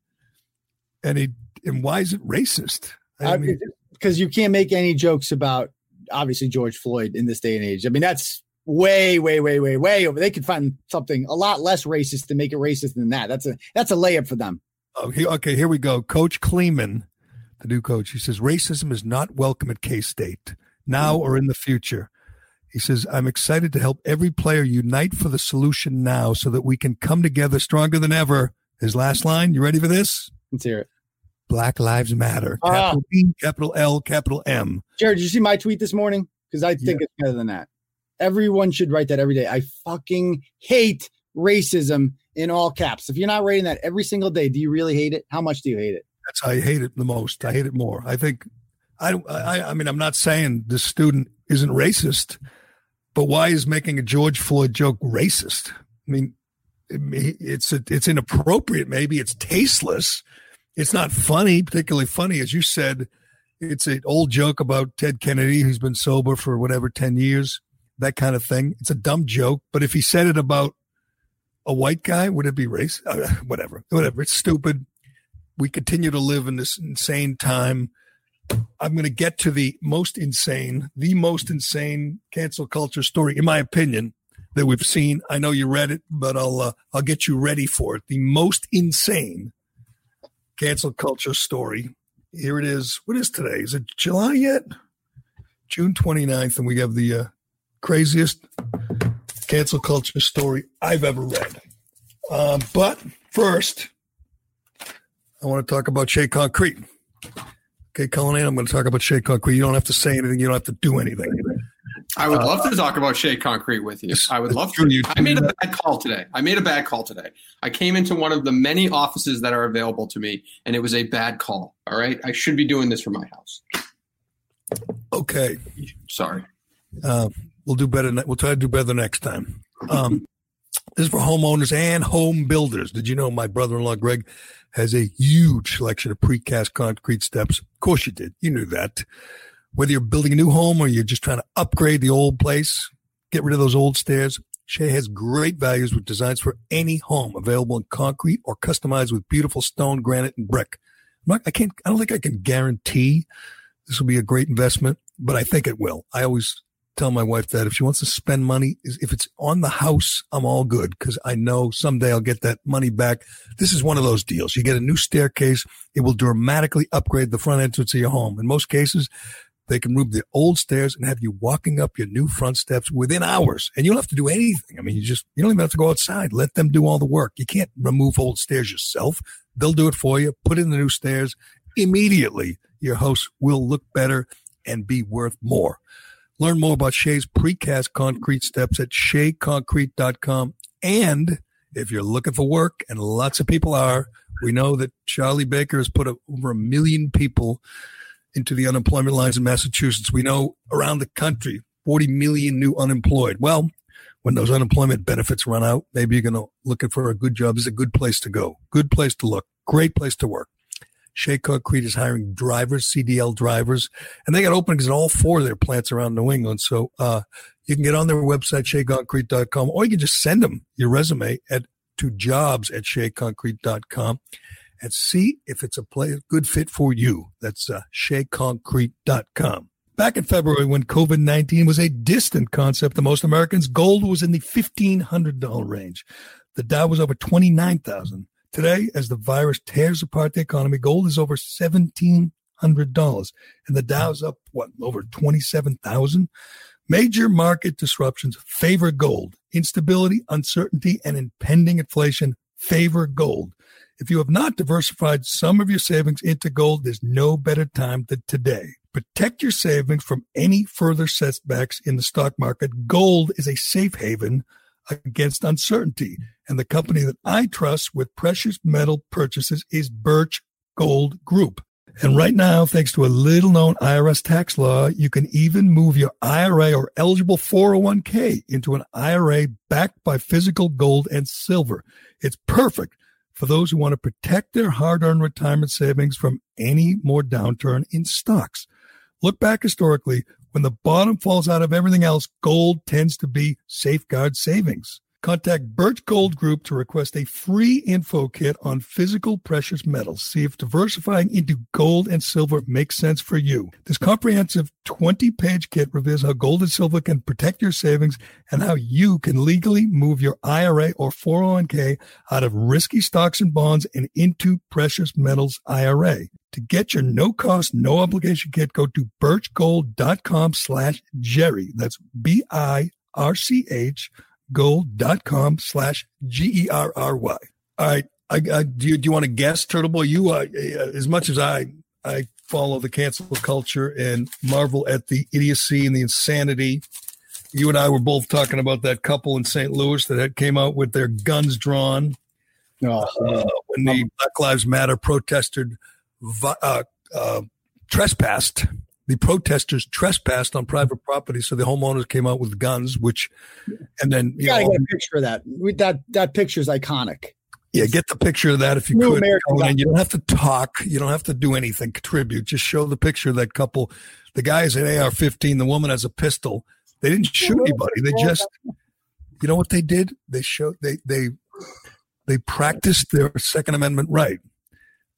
And he and why is it racist? I mean, because you can't make any jokes about obviously George Floyd in this day and age. I mean, that's way, way, way, way, way over. They could find something a lot less racist to make it racist than that. That's a that's a layup for them. Oh, he, okay, here we go. Coach Klieman, the new coach, he says racism is not welcome at K State now or in the future. He says, I'm excited to help every player unite for the solution now so that we can come together stronger than ever. His last line, you ready for this? Let's hear it. Black Lives Matter. Ah. Capital B, capital L, capital M. Jared, did you see my tweet this morning? Because I think it's better than that. Everyone should write that every day. I fucking hate racism in all caps. If you're not writing that every single day, do you really hate it? How much do you hate it? That's I hate it the most. I hate it more. I think I I I mean I'm not saying the student isn't racist, but why is making a George Floyd joke racist? I mean, it's it's inappropriate. Maybe it's tasteless. It's not funny, particularly funny, as you said. It's an old joke about Ted Kennedy, who's been sober for whatever ten years, that kind of thing. It's a dumb joke, but if he said it about a white guy, would it be race? Uh, whatever, whatever. It's stupid. We continue to live in this insane time. I'm going to get to the most insane, the most insane cancel culture story, in my opinion, that we've seen. I know you read it, but I'll uh, I'll get you ready for it. The most insane cancel culture story. Here it is. What is today? Is it July yet? June 29th, and we have the uh, craziest cancel culture story I've ever read. Uh, but first, I want to talk about Shea Concrete. Okay, Cullinane, I'm going to talk about Shea Concrete. You don't have to say anything. You don't have to do anything. I would love to talk about Shea Concrete with you. I would love to. I made a bad call today. I made a bad call today. I came into one of the many offices that are available to me, and it was a bad call. All right. I should be doing this from my house. Okay. Sorry. Uh, we'll do better. We'll try to do better next time. Um, this is for homeowners and home builders. Did you know my brother-in-law Greg has a huge selection of precast concrete steps? Of course you did. You knew that. Whether you're building a new home or you're just trying to upgrade the old place, get rid of those old stairs. Shea has great values with designs for any home available in concrete or customized with beautiful stone, granite, and brick. I can't, I don't think I can guarantee this will be a great investment, but I think it will. I always tell my wife that if she wants to spend money, if it's on the house, I'm all good because I know someday I'll get that money back. This is one of those deals. You get a new staircase, it will dramatically upgrade the front entrance of your home. In most cases, they can remove the old stairs and have you walking up your new front steps within hours. And you don't have to do anything. I mean, you just, you don't even have to go outside. Let them do all the work. You can't remove old stairs yourself. They'll do it for you. Put in the new stairs immediately. Your house will look better and be worth more. Learn more about Shea's precast concrete steps at sheaconcrete.com. And if you're looking for work, and lots of people are, we know that Charlie Baker has put over a million people into the unemployment lines in Massachusetts. We know around the country, 40 million new unemployed. Well, when those unemployment benefits run out, maybe you're going to looking for a good job. Is a good place to go. Good place to look. Great place to work. Shea Concrete is hiring drivers, CDL drivers, and they got openings in all four of their plants around New England. So uh, you can get on their website, sheaconcrete.com, or you can just send them your resume at to jobs at sheaconcrete.com and see if it's a play, good fit for you. That's uh, sheaconcrete.com. Back in February, when COVID 19 was a distant concept to most Americans, gold was in the $1,500 range. The Dow was over 29000 Today, as the virus tears apart the economy, gold is over $1,700 and the Dow's up, what, over 27000 Major market disruptions favor gold. Instability, uncertainty, and impending inflation favor gold. If you have not diversified some of your savings into gold, there's no better time than today. Protect your savings from any further setbacks in the stock market. Gold is a safe haven against uncertainty. And the company that I trust with precious metal purchases is Birch Gold Group. And right now, thanks to a little known IRS tax law, you can even move your IRA or eligible 401k into an IRA backed by physical gold and silver. It's perfect for those who want to protect their hard earned retirement savings from any more downturn in stocks. Look back historically, when the bottom falls out of everything else, gold tends to be safeguard savings. Contact Birch Gold Group to request a free info kit on physical precious metals. See if diversifying into gold and silver makes sense for you. This comprehensive 20 page kit reveals how gold and silver can protect your savings and how you can legally move your IRA or 401k out of risky stocks and bonds and into precious metals IRA. To get your no cost, no obligation kit, go to birchgold.com slash Gerry. That's B I R C H gold.com slash G-E-R-R-Y. All right. I, I, do you, do you want to guess, Turtle Boy? You, uh, as much as I, I follow the cancel culture and marvel at the idiocy and the insanity. You and I were both talking about that couple in St. Louis that had came out with their guns drawn oh, uh, when the Black Lives Matter protested uh, uh, trespassed the protesters trespassed on private property, so the homeowners came out with guns, which, and then you, you gotta know, get a picture of that. That that picture is iconic. Yeah, get the picture of that if you New could. And you don't have to talk. You don't have to do anything. Contribute. Just show the picture of that couple. The guy has an AR-15. The woman has a pistol. They didn't shoot anybody. They just, you know what they did? They showed they they they practiced their Second Amendment right,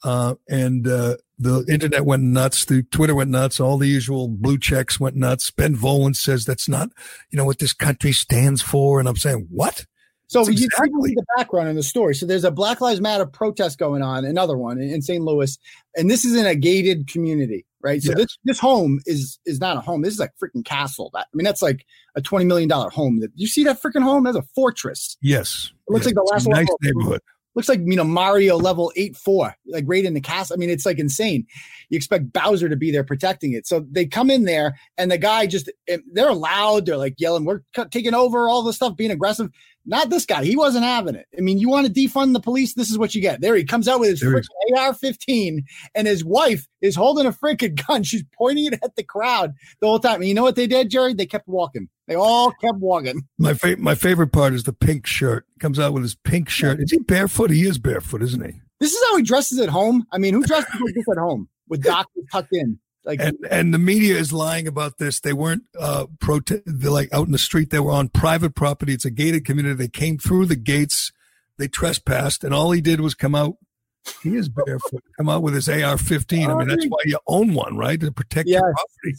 uh, and uh, the internet went nuts. The Twitter went nuts. All the usual blue checks went nuts. Ben Volin says that's not, you know, what this country stands for. And I'm saying, what? So you exactly. see the background in the story. So there's a Black Lives Matter protest going on, another one in St. Louis, and this is in a gated community, right? So yes. this this home is is not a home. This is like freaking castle. That I mean, that's like a twenty million dollar home. That you see that freaking home? That's a fortress. Yes, it looks yes. like the last nice neighborhood looks like you know Mario level eight four, like right in the cast. I mean, it's like insane. You expect Bowser to be there protecting it, so they come in there, and the guy just eh, they're loud. They're like yelling, "We're taking over!" All the stuff, being aggressive. Not this guy. He wasn't having it. I mean, you want to defund the police? This is what you get. There he comes out with his AR-15, and his wife is holding a freaking gun. She's pointing it at the crowd the whole time. And you know what they did, Gerry? They kept walking. They all kept walking. My fa- my favorite part is the pink shirt. Comes out with his pink shirt. Is he barefoot? He is barefoot, isn't he? This is how he dresses at home. I mean, who dresses like this at home with doctors tucked in? Like, and and the media is lying about this. They weren't uh prote- They're like out in the street. They were on private property. It's a gated community. They came through the gates. They trespassed, and all he did was come out. He is barefoot. come out with his AR-15. I mean, that's why you own one, right? To protect yes. your property.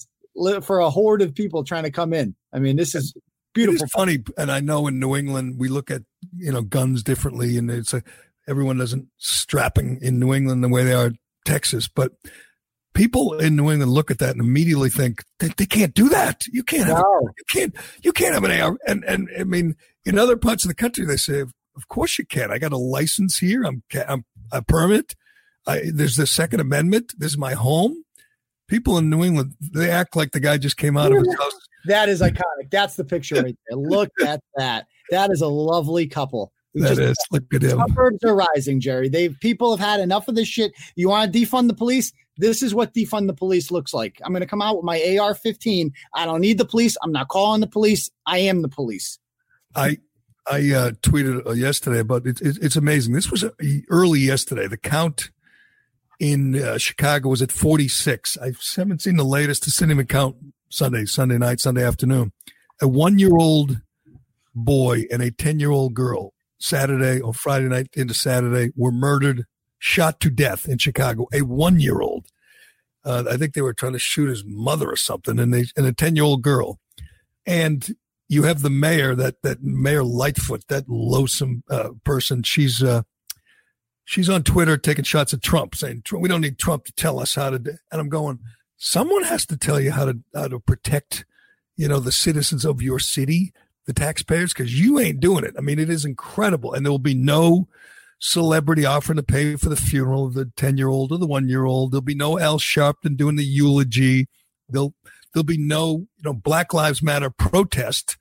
For a horde of people trying to come in. I mean, this is beautiful. It's funny, and I know in New England we look at you know guns differently, and it's a, everyone doesn't strapping in New England the way they are Texas, but people in New England look at that and immediately think they, they can't do that. You can't have you can't you can't have an AR. And and I mean, in other parts of the country, they say, of course you can. I got a license here. I'm I'm a permit. I, there's the Second Amendment. This is my home. People in New England, they act like the guy just came out of his house. That is iconic. That's the picture right there. Look at that. That is a lovely couple. That just, is. Look at him. Suburbs are rising, Gerry. They people have had enough of this shit. You want to defund the police? This is what defund the police looks like. I'm going to come out with my AR-15. I don't need the police. I'm not calling the police. I am the police. I I uh, tweeted uh, yesterday about it, it, It's amazing. This was uh, early yesterday. The count in uh, Chicago was at 46. I haven't seen the latest. The didn't count Sunday, Sunday night, Sunday afternoon. A one-year-old boy and a 10-year-old girl Saturday or Friday night into Saturday were murdered shot to death in Chicago, a one year old. Uh, I think they were trying to shoot his mother or something, and they and a ten year old girl. And you have the mayor, that that Mayor Lightfoot, that loathsome uh, person. She's uh, she's on Twitter taking shots at Trump, saying we don't need Trump to tell us how to. Do. And I'm going, someone has to tell you how to how to protect, you know, the citizens of your city, the taxpayers, because you ain't doing it. I mean, it is incredible, and there will be no celebrity offering to pay for the funeral of the 10 year old or the one year old. There'll be no Al Sharpton doing the eulogy. There'll, there'll be no, you know, Black Lives Matter protest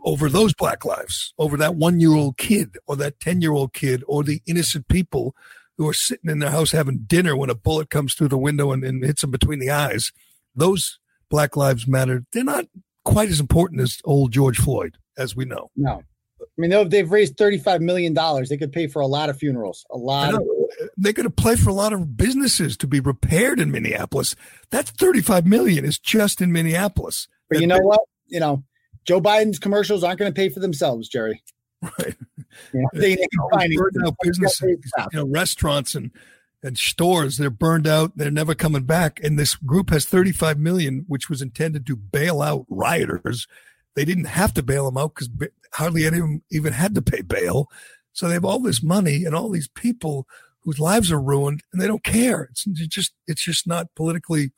over those black lives, over that one year old kid or that 10 year old kid or the innocent people who are sitting in their house having dinner when a bullet comes through the window and, and hits them between the eyes. Those Black Lives Matter, they're not quite as important as old George Floyd, as we know. No. I mean, they've- raised $35 million. They could pay for a lot of funerals, a lot of. They could play for a lot of businesses to be repaired in Minneapolis. That's 35 million is just in Minneapolis. But you know what? You know, Joe Biden's commercials aren't going to pay for themselves, Gerry. Right. Know, they, they All find burned out businesses, you know, restaurants and and stores, they're burned out. They're never coming back. And this group has 35 million, which was intended to bail out rioters. They didn't have to bail them out because hardly any of them even had to pay bail. So they have all this money and all these people whose lives are ruined, and they don't care. It's just it's just not politically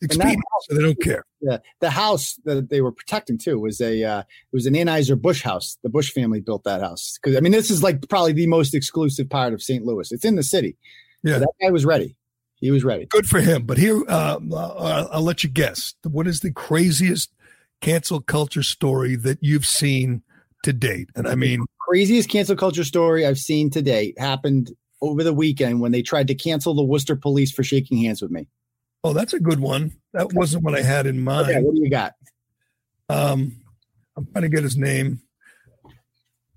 expedient, so they don't care. Yeah, the house that they were protecting too was a uh, it was an Anheuser Busch house. The Busch family built that house because I mean this is like probably the most exclusive part of St. Louis. It's in the city. Yeah. So that guy was ready. He was ready. Good for him. But here, uh, uh, I'll let you guess. What is the craziest cancel culture story that you've seen to date? And I mean, Craziest cancel culture story I've seen to date happened over the weekend when they tried to cancel the Worcester police for shaking hands with me. Oh, that's a good one. That wasn't what I had in mind. Okay, what do you got? Um, I'm trying to get his name.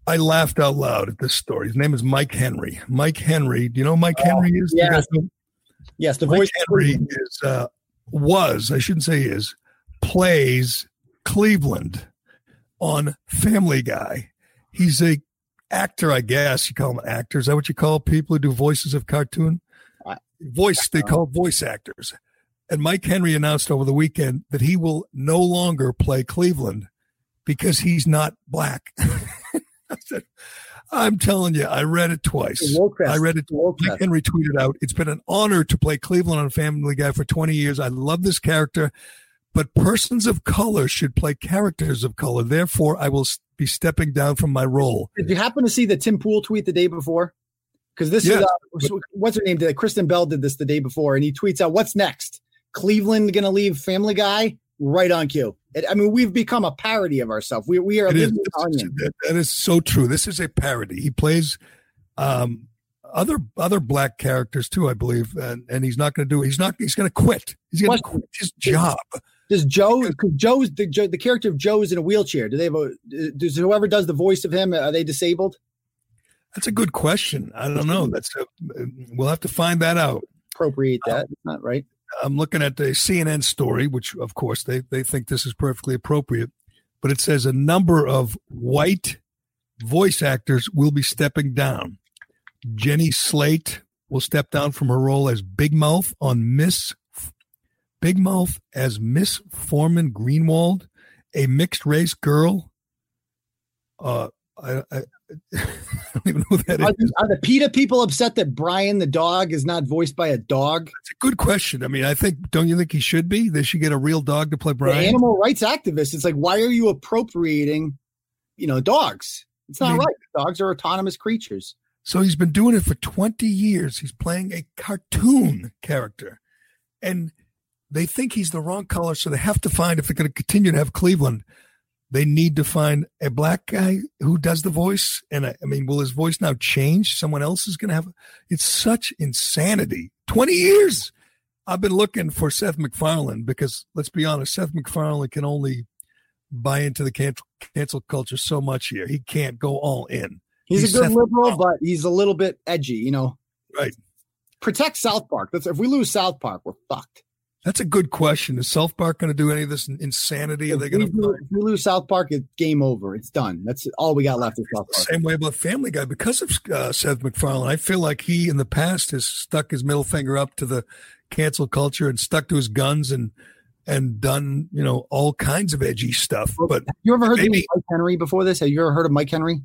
I laughed out loud at this story. His name is Mike Henry. Mike Henry. Do you know who Mike Henry is? Do you yeah. guys know? Yes, the Mike voice. Henry is uh, was I shouldn't say is plays Cleveland on Family Guy. He's a actor, I guess you call him an actor. Is that what you call people who do voices of cartoon? Voice they call voice actors. And Mike Henry announced over the weekend that he will no longer play Cleveland because he's not black. I said, I'm telling you, I read it twice. I read it. Mike Henry tweeted out, "It's been an honor to play Cleveland on Family Guy for 20 years. I love this character, but persons of color should play characters of color. Therefore, I will be stepping down from my role." Did you happen to see the Tim Pool tweet the day before? Because this Yes. is uh, what's her name? Did Kristen Bell did this the day before, and he tweets out, "What's next? Cleveland going to leave Family Guy?" Right on cue. It, I mean, we've become a parody of ourselves. We we are It living is- that- that is so true. This is a parody. He plays um, other other black characters too, I believe, and, and he's not going to do it. He's not. He's going to quit. He's going to quit his job. Does Joe? Because Joe's the Joe, the character of Joe is in a wheelchair. Do they have a? Does whoever does the voice of him are they disabled? That's a good question. I don't know. That's a, we'll have to find that out. Appropriate that. Not right. I'm looking at the CNN story, which of course they, they think this is perfectly appropriate, but it says a number of white voice actors will be stepping down. Jenny Slate will step down from her role as Big Mouth on Miss Big Mouth as Miss Foreman Greenwald, a mixed race girl. Uh, I, I, I don't even know who that is. Are, the- are the PETA people upset that Brian the dog is not voiced by a dog? It's a good question. I mean, I think, don't you think he should be? They should get a real dog to play The Brian. animal rights activists. It's like, why are you appropriating, you know, dogs? It's not I mean- right. Dogs are autonomous creatures. So he's been doing it for 20 years. He's playing a cartoon character. And they think he's the wrong color. So they have to find, if they're going to continue to have Cleveland, they need to find a black guy who does the voice. And I, I mean, will his voice now change? Someone else is going to have it's such insanity. 20 years. I've been looking for Seth MacFarlane because let's be honest, Seth MacFarlane can only buy into the cancel, cancel culture so much here. He can't go all in. He's, He's a good Seth liberal, MacFarlane. but he's a little bit edgy, you know. Right. Protect South Park. That's if we lose South Park, we're fucked. That's a good question. Is South Park going to do any of this insanity? Are they going to lose, if we lose South Park, it's game over. It's done. That's all we got left is South Park. same way about Family Guy because of uh, Seth MacFarlane? I feel like he in the past has stuck his middle finger up to the cancel culture and stuck to his guns and and done you know all kinds of edgy stuff. But You ever heard of Mike Henry before this? Have you ever heard of Mike Henry?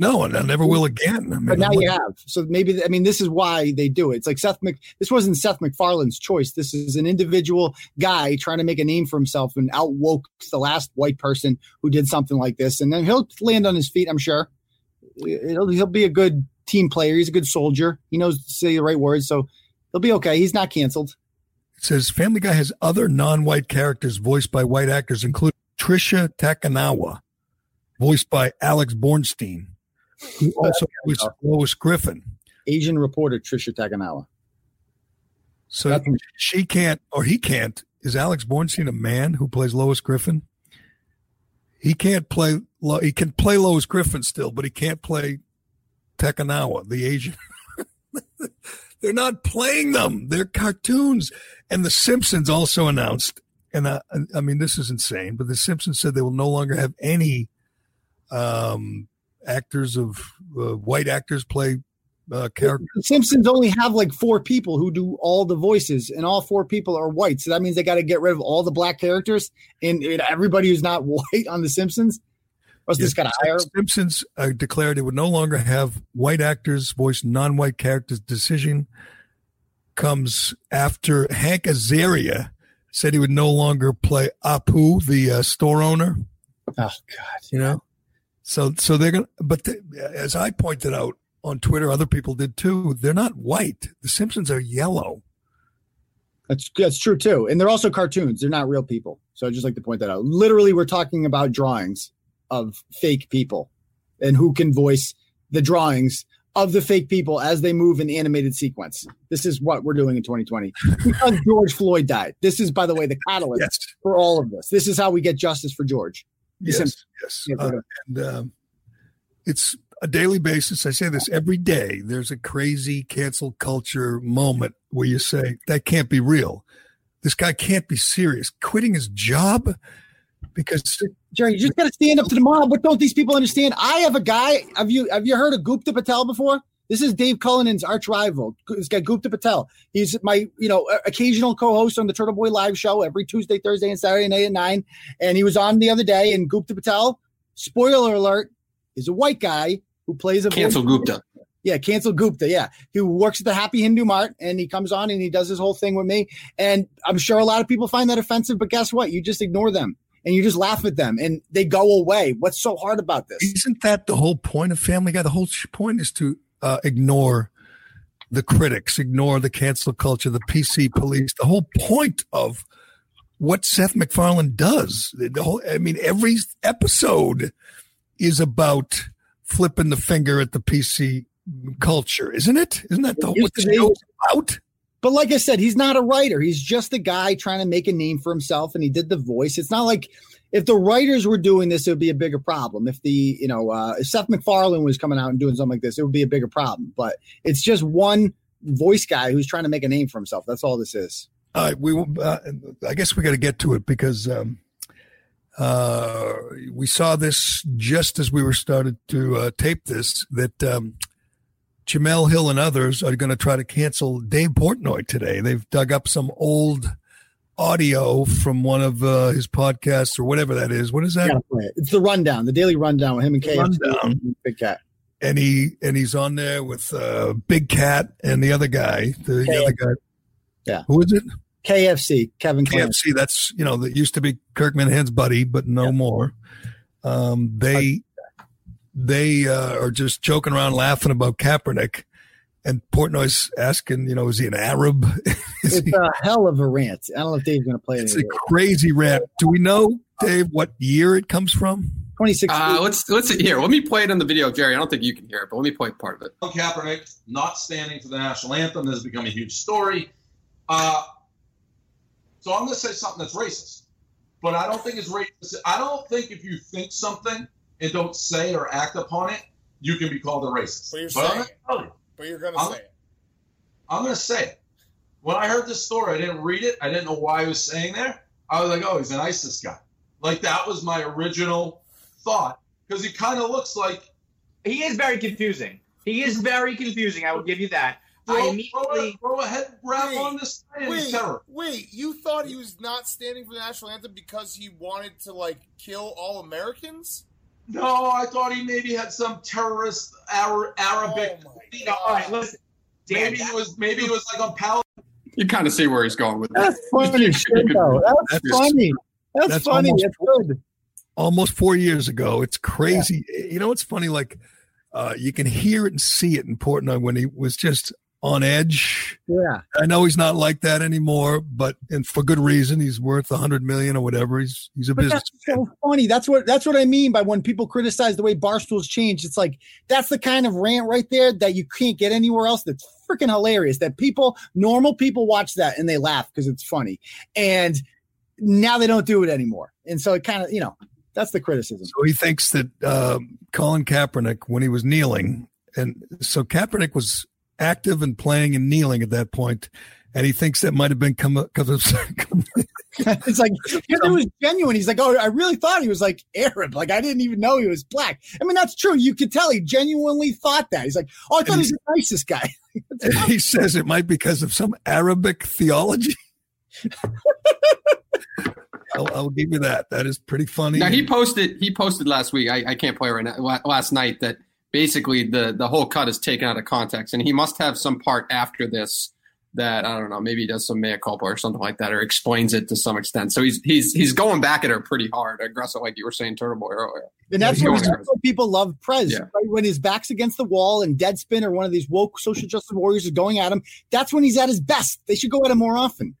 No, and I never will again. I mean, But now I'm you looking- have. So maybe I mean this is why they do it. It's like Seth Mc. This wasn't Seth MacFarlane's choice. This is an individual guy trying to make a name for himself and outwoke the last white person who did something like this, and then he'll land on his feet. I'm sure. He'll, he'll be a good team player. He's a good soldier. He knows to say the right words, so he'll be okay. He's not canceled. It says Family Guy has other non-white characters voiced by white actors, including Tricia Takanawa, voiced by Alex Borstein, who also voiced Lois Griffin. Asian reporter Tricia Takanawa. So she can't, or he can't. Is Alex Borstein a man who plays Lois Griffin? He can't play. He can play Lois Griffin still, but he can't play Takanawa, the Asian. They're not playing them. They're cartoons. And The Simpsons also announced, and I, I mean, this is insane, but The Simpsons said they will no longer have any um, actors of uh, white actors play uh, characters. The Simpsons only have like four people who do all the voices, and all four people are white. So that means they got to get rid of all the black characters and, and everybody who's not white on The Simpsons. Or yes, this got to hire. Simpsons uh, declared it would no longer have white actors voice non-white characters. Decision comes after Hank Azaria said he would no longer play Apu, the uh, store owner. Oh God, you know. So, so they're gonna. But the, as I pointed out, on Twitter, other people did too. They're not white. The Simpsons are yellow. That's that's true too. And they're also cartoons. They're not real people. So I just like to point that out. Literally, we're talking about drawings of fake people and who can voice the drawings of the fake people as they move in animated sequence. This is what we're doing in 2020 because George Floyd died. This is, by the way, the catalyst yes. for all of this. This is how we get justice for George. Yes, yes. Uh, and um, it's a daily basis. I say this every day. There's a crazy cancel culture moment where you say, that can't be real. This guy can't be serious. Quitting his job because Gerry, you just got to stand up to the mob. What don't these people understand? I have a guy. Have you have you heard of Gupta Patel before? This is Dave Cullinane's arch rival. This guy Gupta Patel. He's my you know occasional co-host on the Turtle Boy Live show every Tuesday, Thursday, and Saturday night at nine. And he was on the other day. And Gupta Patel, spoiler alert, is a white guy who plays a cancel Gupta. Yeah, cancel Gupta. Yeah, he works at the Happy Hindu Mart, and he comes on and he does his whole thing with me. And I'm sure a lot of people find that offensive, but guess what? You just ignore them and you just laugh at them, and they go away. What's so hard about this? Isn't that the whole point of Family Guy? The whole point is to uh, ignore the critics, ignore the cancel culture, the PC police. The whole point of what Seth MacFarlane does. The whole, I mean, every episode is about flipping the finger at the PC culture, isn't it? Isn't that the, what the show's about? But like I said, he's not a writer. He's just a guy trying to make a name for himself, and he did the voice. It's not like if the writers were doing this, it would be a bigger problem. If the you know uh, if Seth MacFarlane was coming out and doing something like this, it would be a bigger problem. But it's just one voice guy who's trying to make a name for himself. That's all this is. We uh, I guess we got to get to it because um, uh, we saw this just as we were started to uh, tape this that um, Jemele Hill and others are going to try to cancel Dave Portnoy today. They've dug up some old audio from one of uh, his podcasts or whatever that is. What is that? It. It's the rundown, the daily rundown with him and KFC Big Cat. And he and he's on there with uh, Big Cat and the other guy. The, the other guy. Yeah. Who is it? KFC, Kevin KFC. That's you know that used to be Kirk Minihane's buddy, but no yeah. more. Um, they they uh, are just joking around, laughing about Kaepernick, and Portnoy's asking, you know, is he an Arab? it's he, a hell of a rant. I don't know if Dave's going to play it. It's a crazy rant. Do we know, Dave, what year it comes from? 2016. Uh, let's let's here. Let me play it on the video, Gerry. I don't think you can hear it, but let me play part of it. Kaepernick not standing for the national anthem has become a huge story. Uh, so I'm going to say something that's racist, but I don't think it's racist. I don't think if you think something and don't say or act upon it, you can be called a racist. But you're but saying it. But you're going to say it. I'm going to say it. When I heard this story, I didn't read it. I didn't know why he was saying there. I was like, oh, he's an ISIS guy. Like that was my original thought because he kind of looks like. He is very confusing. He is very confusing. I will give you that. Throw, I immediately throw a, throw a head wrap wait, on this wait, wait, you thought he was not standing for the national anthem because he wanted to like kill all Americans? No, I thought he maybe had some terrorist Arab, Arabic. Oh you know, all right, listen. Maybe it was maybe it was like on Pal. You kind of see where he's going with That's funny shit, though. That's, that's funny. That's, that's funny. Almost, it's good. Almost four years ago. It's crazy. Yeah. You know, it's funny. Like uh, you can hear it and see it in Portnoy when he was just on edge. Yeah. I know he's not like that anymore, but and for good reason. He's worth a hundred million or whatever. He's he's a But business. that's so funny. That's what that's what I mean by when people criticize the way Barstool's changed. It's like that's the kind of rant right there that you can't get anywhere else. That's freaking hilarious. That people, normal people, watch that and they laugh because it's funny, and now they don't do it anymore. And so it kind of, you know, that's the criticism. So he thinks that um, Colin Kaepernick, when he was kneeling, and so Kaepernick was active and playing and kneeling at that point, and he thinks that might have been come because of it's like because it was genuine. He's like, oh, I really thought he was like Arab. Like I didn't even know he was black. I mean, that's true. You could tell he genuinely thought that. He's like, oh, I thought he was the nicest guy. He says it might be because of some Arabic theology. I'll, I'll give you that. That is pretty funny. Now he posted he posted last week. I, I can't play right now. Last night that basically the the whole cut is taken out of context, and he must have some part after this that I don't know. Maybe he does some mea culpa or something like that, or explains it to some extent. So he's he's he's going back at her pretty hard, aggressive, like you were saying, Turtle Boy earlier. And that's, what, that's what people love Prez. Yeah. Right? When his back's against the wall and Deadspin or one of these woke social justice warriors is going at him, that's when he's at his best. They should go at him more often.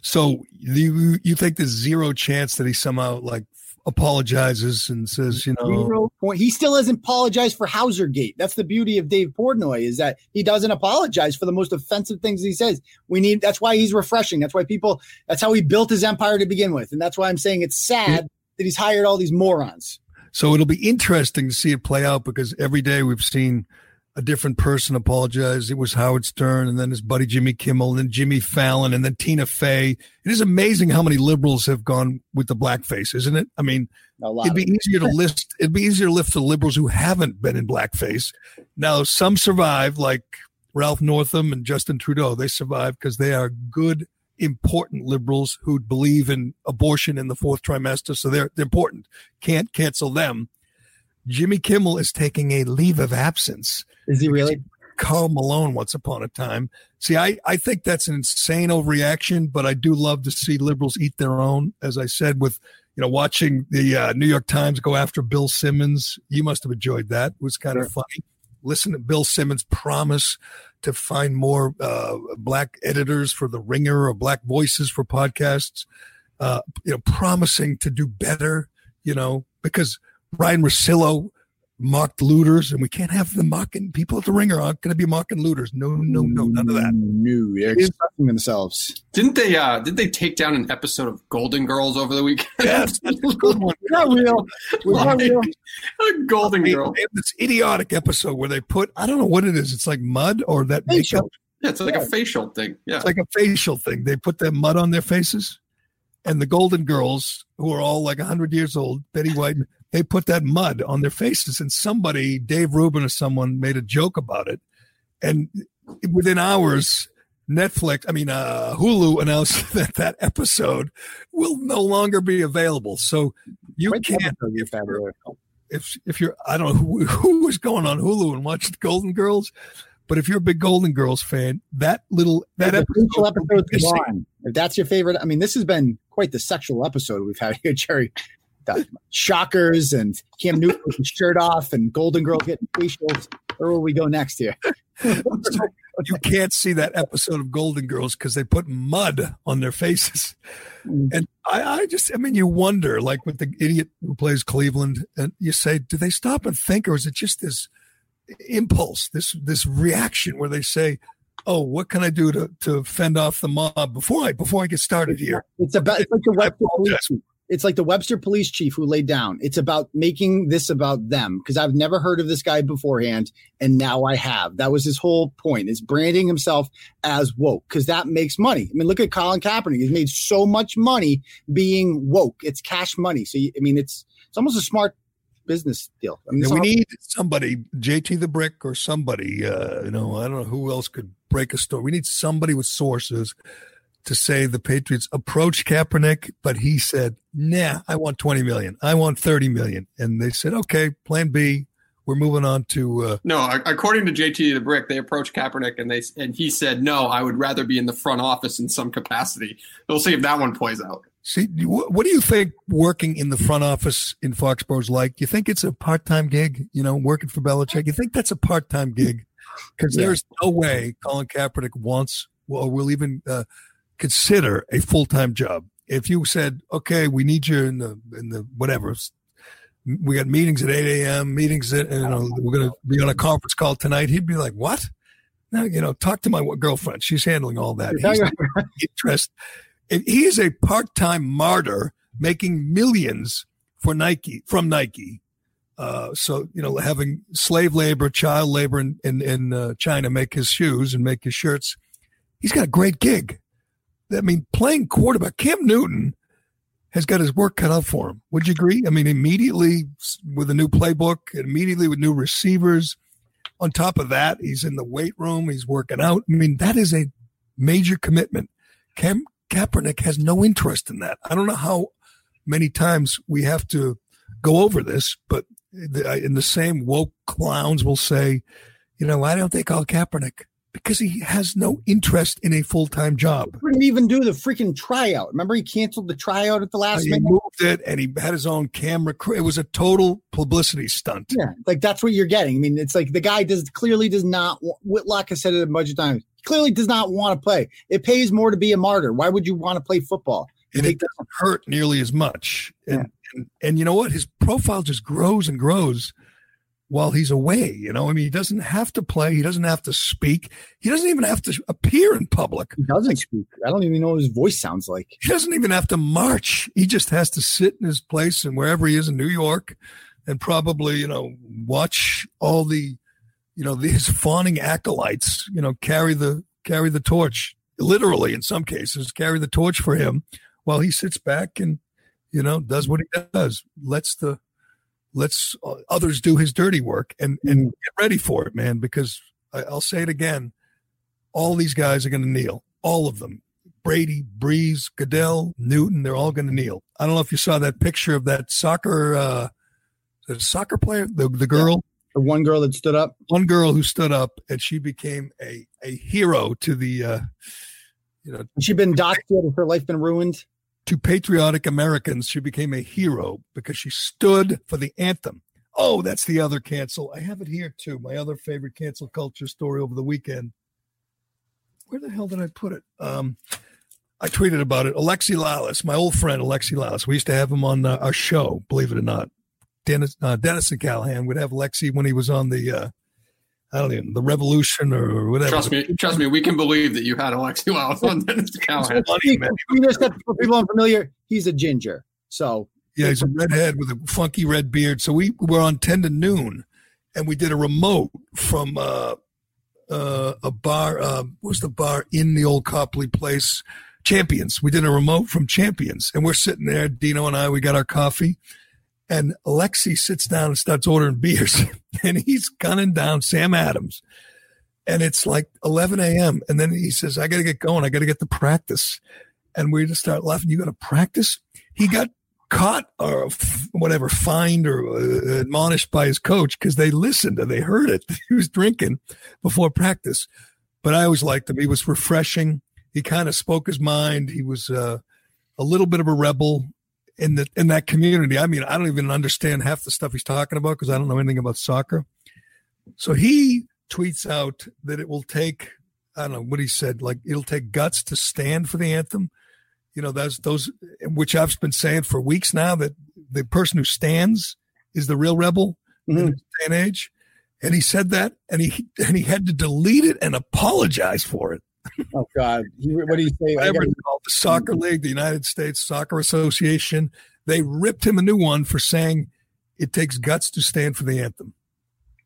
So you you think there's zero chance that he somehow like apologizes and says, you know, He still hasn't apologized for Hausergate. That's the beauty of Dave Portnoy is that he doesn't apologize for the most offensive things he says. We need. That's why he's refreshing. That's why people. That's how he built his empire to begin with, and that's why I'm saying it's sad that he's hired all these morons. So it'll be interesting to see it play out because every day we've seen a different person apologize. It was Howard Stern and then his buddy Jimmy Kimmel and then Jimmy Fallon and then Tina Fey. It is amazing how many liberals have gone with the blackface, isn't it? I mean, it'd be easier to list. It'd be easier to lift the liberals who haven't been in blackface. Now, some survive, like Ralph Northam and Justin Trudeau. They survive because they are good, important liberals who believe in abortion in the fourth trimester. So they're, they're important. Can't cancel them. Jimmy Kimmel is taking a leave of absence. Is he really? Carl Malone once upon a time. See, I, I think that's an insane overreaction, but I do love to see liberals eat their own. As I said, with you know, watching the uh, New York Times go after Bill Simmons, you must have enjoyed that. It was kind of funny. Listen to Bill Simmons promise to find more uh, black editors for the Ringer or black voices for podcasts. Uh, you know, promising to do better. You know, because Ryen Russillo mocked looters, and we can't have them mocking people at the Ringer aren't going to be mocking looters. No, no, no, none of that. No, they're expressing themselves. Didn't they? uh Did they take down an episode of Golden Girls over the weekend? Yes, that's a good one. Not real. Not real. Golden They- Girl. they this idiotic episode where they put I don't know what it is. It's like mud or that Facial. makeup. Yeah, it's like a facial thing. Yeah. It's like a facial thing. They put that mud on their faces, and the Golden Girls, who are all like hundred years old, Betty White, they put that mud on their faces. And somebody, Dave Rubin or someone, made a joke about it, and within hours. Netflix, I mean, uh, Hulu announced that that episode will no longer be available. So you Wait, can't, if if if you're I don't know who, who was going on Hulu and watching Golden Girls, but if you're a big Golden Girls fan, that little that crucial episode episode's gone. If that's your favorite, I mean, this has been quite the sexual episode we've had here, Gerry. The shockers and Cam Newton with his shirt off and Golden Girl getting facials. Where will we go next here? you can't see that episode of Golden Girls because they put mud on their faces. Mm. And I, I just, I mean, you wonder, like with the idiot who plays Cleveland, and you say, do they stop and think, or is it just this impulse, this this reaction where they say, "Oh, what can I do to to fend off the mob before I before I get started here?" It's about it's like the I police. It's like the Webster police chief who laid down. It's about making this about them because I've never heard of this guy beforehand, and now I have. That was his whole point: is branding himself as woke because that makes money. I mean, look at Colin Kaepernick; he's made so much money being woke. It's cash money. So I mean, it's it's almost a smart business deal. I mean, we all- need somebody, JT the Brick or somebody. Uh, you know, I don't know who else could break a story. We need somebody with sources to say the Patriots approached Kaepernick, but he said, "Nah, I want twenty million. I want thirty million. And they said, "Okay, Plan B. We're moving on to." Uh, No, according to JT the Brick, they approached Kaepernick and they and he said, "No, I would rather be in the front office in some capacity." We'll see if that one plays out. see, what do you think working in the front office in Foxborough is like? You think it's a part-time gig? You know, working for Belichick. You think that's a part-time gig? because Yeah. there's no way Colin Kaepernick wants or will even uh, consider a full time job. If you said, "Okay, we need you in the in the whatever," we got meetings at eight a.m. meetings at you know we're going to be on a conference call tonight, he'd be like, "What?" No, you know, talk to my girlfriend. She's handling all that. He's interest. And he is a part-time martyr making millions for Nike from Nike. Uh, so you know, having slave labor, child labor in in, in uh, China make his shoes and make his shirts. He's got a great gig. I mean, playing quarterback, Cam Newton has got his work cut out for him. Would you agree? I mean, immediately with a new playbook, immediately with new receivers. On top of that, he's in the weight room. He's working out. I mean, that is a major commitment. Cam Kaepernick has no interest in that. I don't know how many times we have to go over this, but in the same woke clowns will say, you know, I don't think I'll Kaepernick because he has no interest in a full time job. He Couldn't even do the freaking tryout. Remember, he canceled the tryout at the last He minute. moved it and he had his own camera crew. It was a total publicity stunt. Yeah, like that's what you're getting. I mean, it's like the guy does clearly does not. Whitlock has said it a bunch of times. Clearly, does not want to play. It pays more to be a martyr. Why would you want to play football? and it doesn't hurt nearly as much. And, and and you know what? His profile just grows and grows while he's away. You know, I mean, he doesn't have to play. He doesn't have to speak. He doesn't even have to appear in public. He doesn't speak. I don't even know what his voice sounds like. He doesn't even have to march. He just has to sit in his place and wherever he is in New York, and probably you know watch all the you know these fawning acolytes you know carry the carry the torch literally in some cases carry the torch for him while he sits back and you know does what he does lets the lets uh, others do his dirty work and and get ready for it man because I, i'll say it again all these guys are going to kneel. All of them. Brady Brees goodell newton they're all going to kneel. I don't know if you saw that picture of that soccer uh the soccer player? The, the girl? The one girl that stood up. one girl who stood up and she became a a hero to the uh you know. She been? Has her life been ruined? To patriotic Americans, she became a hero because she stood for the anthem. Oh, that's the other cancel. I have it here too. My other favorite cancel culture story over the weekend. Where the hell did I put it? Um, I tweeted about it. Alexi Lalas, my old friend Alexi Lalas. We used to have him on uh, our show, believe it or not. Dennis uh, Dennis and Callahan would have Lexi when he was on the uh, I don't even the Revolution or whatever. Trust me, trust me, we can believe that you had Alexi Lalas on Dennis Callahan. He- we just have for people unfamiliar. He's a ginger, so Yeah, he's a redhead with a funky red beard. So we were on 10 to noon and we did a remote from uh, uh, a bar. Uh, what was the bar in the old Copley place? Champions. We did a remote from Champions and we're sitting there, Dino and I, we got our coffee. And Alexi sits down and starts ordering beers and he's gunning down Sam Adams. And it's like 11 a.m. And then he says, I got to get going. I got to get to practice. And we just start laughing. You got to practice? He got caught or f- whatever, fined or uh, admonished by his coach because they listened and they heard it. He was drinking before practice. But I always liked him. He was refreshing. He kind of spoke his mind. He was uh, a little bit of a rebel in the in that community. I mean, I don't even understand half the stuff he's talking about because I don't know anything about soccer. So he tweets out that it will take I don't know what he said, like it'll take guts to stand for the anthem. You know, those those which I've been saying for weeks now that the person who stands is the real rebel in mm-hmm. this day and age. And he said that, and he and he had to delete it and apologize for it. Oh god, he, what do you say? Whatever gotta- called, the Soccer League, the United States Soccer Association, they ripped him a new one for saying it takes guts to stand for the anthem.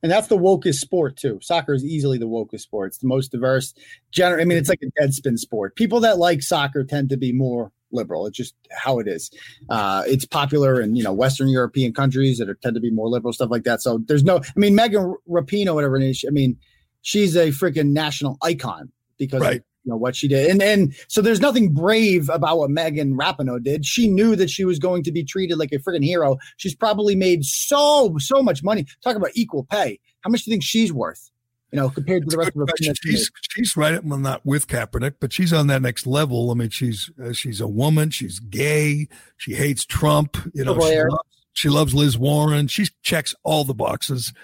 and that's the wokest sport too. Soccer is easily the wokest sport. It's the most diverse. Gener- I mean, it's like a dead spin sport. People that like soccer tend to be more liberal. It's just how it is. Uh, it's popular in you know Western European countries that are, tend to be more liberal, stuff like that. So there's no. I mean, Megan Rapinoe, whatever it is. I mean, she's a freaking national icon because of, you know what she did, and and so there's nothing brave about what Megan Rapinoe did. She knew that she was going to be treated like a freaking hero. She's probably made so so much money. Talk about equal pay. How much do you think she's worth? You know, compared to the rest of the she's she's right. Well, not with Kaepernick, but she's on that next level. I mean, she's uh, she's a woman. She's gay. She hates Trump. You know, she loves, she loves Liz Warren. She checks all the boxes.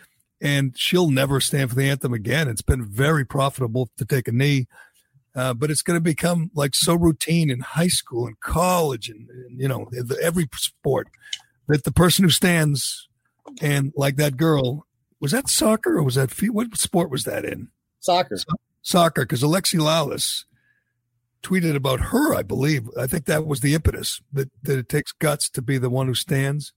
And she'll never stand for the anthem again. It's been very profitable to take a knee, uh, but it's going to become like so routine in high school and college and, and you know every sport that the person who stands and like that girl was that soccer or was that what sport was that in? Soccer. So- soccer because Alexi Lalas tweeted about her, I believe. I think that was the impetus that, that it takes guts to be the one who stands.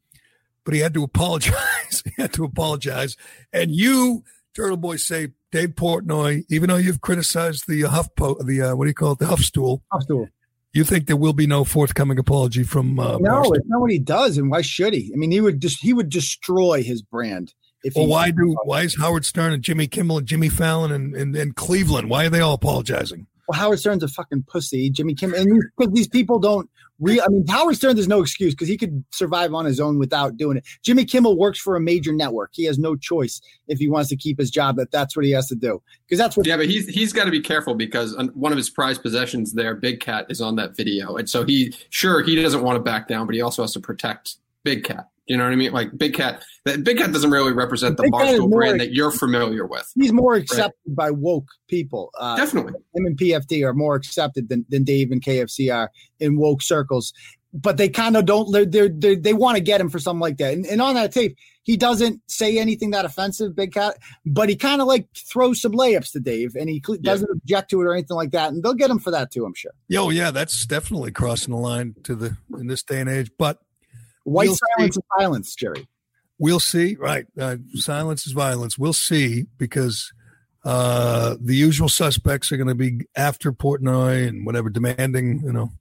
But he had to apologize. he had to apologize. And you, Turtle Boy, say Dave Portnoy, even though you've criticized the Huff, po- the uh, what do you call it, the Huff stool, Huff stool. You think there will be no forthcoming apology from? Uh, no, Barstool? it's not what he does, and why should he? I mean, he would just he would destroy his brand. If Well, why do why is Howard Stern and Jimmy Kimmel and Jimmy Fallon and, and, and Cleveland? Why are they all apologizing? Well, Howard Stern's a fucking pussy. Jimmy Kimmel, and these people don't. Re- I mean, Howard Stern, there's no excuse because he could survive on his own without doing it. Jimmy Kimmel works for a major network. He has no choice if he wants to keep his job. That that's what he has to do because that's what. Yeah, but he's he's got to be careful because one of his prized possessions there, Big Cat, is on that video, and so he sure he doesn't want to back down, but he also has to protect Big Cat. You know what I mean? Like Big Cat, that Big Cat doesn't really represent the Big Cat Barstool more- brand that you're familiar with. He's more accepted by woke people. Uh, Definitely. him and PFD are more accepted than, than Dave and KFC are in woke circles. But they kind of don't, they're, they're, they're, they want to get him for something like that. And, and on that tape, he doesn't say anything that offensive, Big Cat, but he kind of like throws some layups to Dave and he cl- doesn't object to it or anything like that. And they'll get him for that too, I'm sure. Yo, yeah, that's definitely crossing the line to the in this day and age. But White We'll silence see. is violence, Gerry. We'll see. Right. Uh, silence is violence. We'll see because uh, the usual suspects are going to be after Portnoy and whatever, demanding, you know,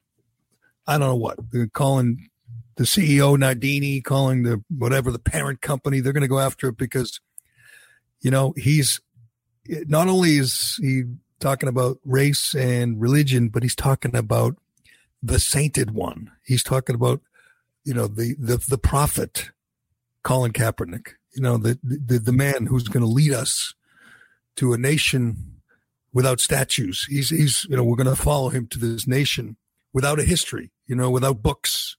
I don't know what. They're calling the CEO Nardini, calling the whatever, the parent company. They're going to go after it because, you know, he's not only is he talking about race and religion, but he's talking about the sainted one. He's talking about, you know, the, the, the prophet. Colin Kaepernick, you know, the, the, the man who's going to lead us to a nation without statues. He's, he's, you know, we're going to follow him to this nation without a history, you know, without books,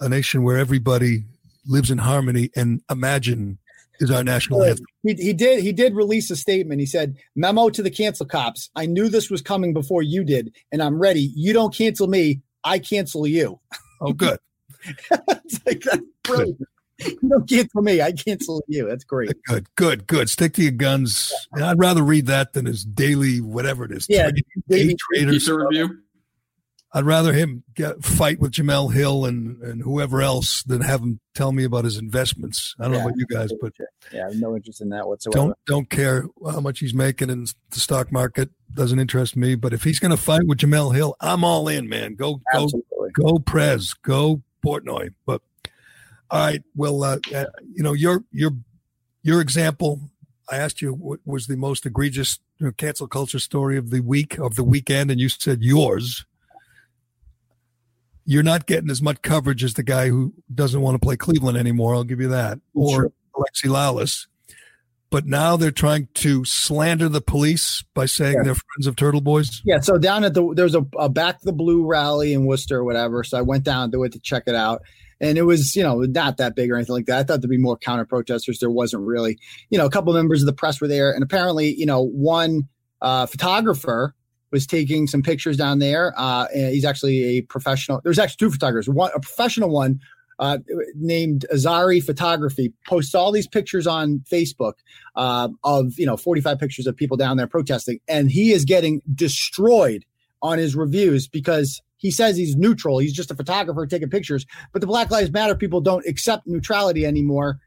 a nation where everybody lives in harmony and imagine is our national anthem. He, he did he did release a statement. He said, "Memo to the cancel cops. I knew this was coming before you did, and I'm ready. You don't cancel me, I cancel you." Oh, good. it's like that's brilliant. You don't cancel me, I cancel you. That's great. Good, good, good. Stick to your guns. And I'd rather read that than his daily, whatever it is. Yeah, daily traders. Review. I'd rather him get fight with Jemele Hill and, and whoever else than have him tell me about his investments. I don't know Yeah. about you guys, but Yeah, I have no interest in that whatsoever. don't don't care how much he's making in the stock market. Doesn't interest me. But if he's going to fight with Jemele Hill, I'm all in, man. Go go go Prez, go Portnoy. But all right, well, uh, uh, you know your your your example. I asked you what was the most egregious you know, cancel culture story of the week of the weekend, and you said yours. You're not getting as much coverage as the guy who doesn't want to play Cleveland anymore. I'll give you that, or Alexi Lalas. But now they're trying to slander the police by saying Yeah. they're friends of Turtle Boys. Yeah, so down at the there's a, a back the blue rally in Worcester or whatever. So I went down to it to check it out. And it was, you know, not that big or anything like that. I thought there'd be more counter protesters. There wasn't really. You know, a couple members of the press were there, and apparently, you know, one uh, photographer was taking some pictures down there. Uh, and he's actually a professional. There's actually two photographers. One, a professional one uh, named Azari Photography, posts all these pictures on Facebook uh, of you know 45 pictures of people down there protesting, and he is getting destroyed on his reviews because he says he's neutral. He's just a photographer taking pictures, but the Black Lives Matter people don't accept neutrality anymore.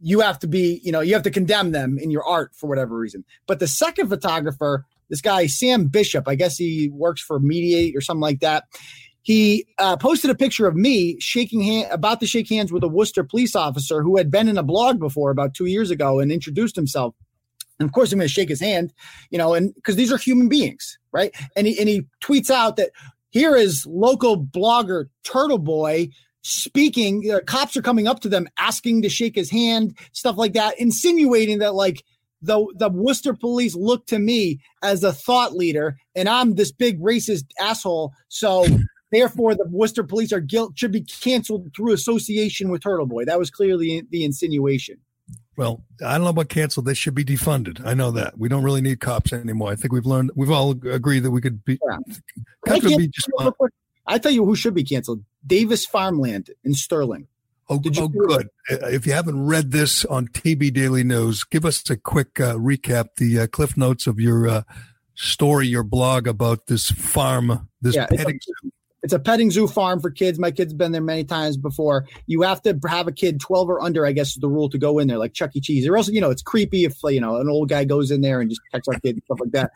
You have to be, you know, you have to condemn them in your art for whatever reason. But the second photographer, this guy Sam Bishop, I guess he works for Mediaite or something like that. He uh, posted a picture of me shaking hand about to shake hands with a Worcester police officer who had been in a blog before about two years ago and introduced himself. And of course, I'm going to shake his hand, you know, and because these are human beings, right? And he and he tweets out that here is local blogger Turtle Boy speaking. Uh, cops are coming up to them, asking to shake his hand, stuff like that, insinuating that like the the Worcester police look to me as a thought leader, and I'm this big racist asshole. So therefore, the Worcester police are guilt should be canceled through association with Turtle Boy. That was clearly the insinuation. Well, I don't know about canceled. They should be defunded. I know that. We don't really need cops anymore. I think we've learned. We've all agreed that we could be. Cops would be just fine. I tell you who should be canceled: Davis Farmland in Sterling. Oh, oh good. Uh, If you haven't read this on TB Daily News, give us a quick uh, recap, the uh, cliff notes of your uh, story, your blog about this farm, this Yeah, petting zoo. It's a petting zoo farm for kids. My kid's been there many times before. You have to have a kid 12 or under, I guess, is the rule to go in there, like Chuck E. Cheese. Or else, you know, it's creepy if, you know, an old guy goes in there and just checks out kids and stuff like that.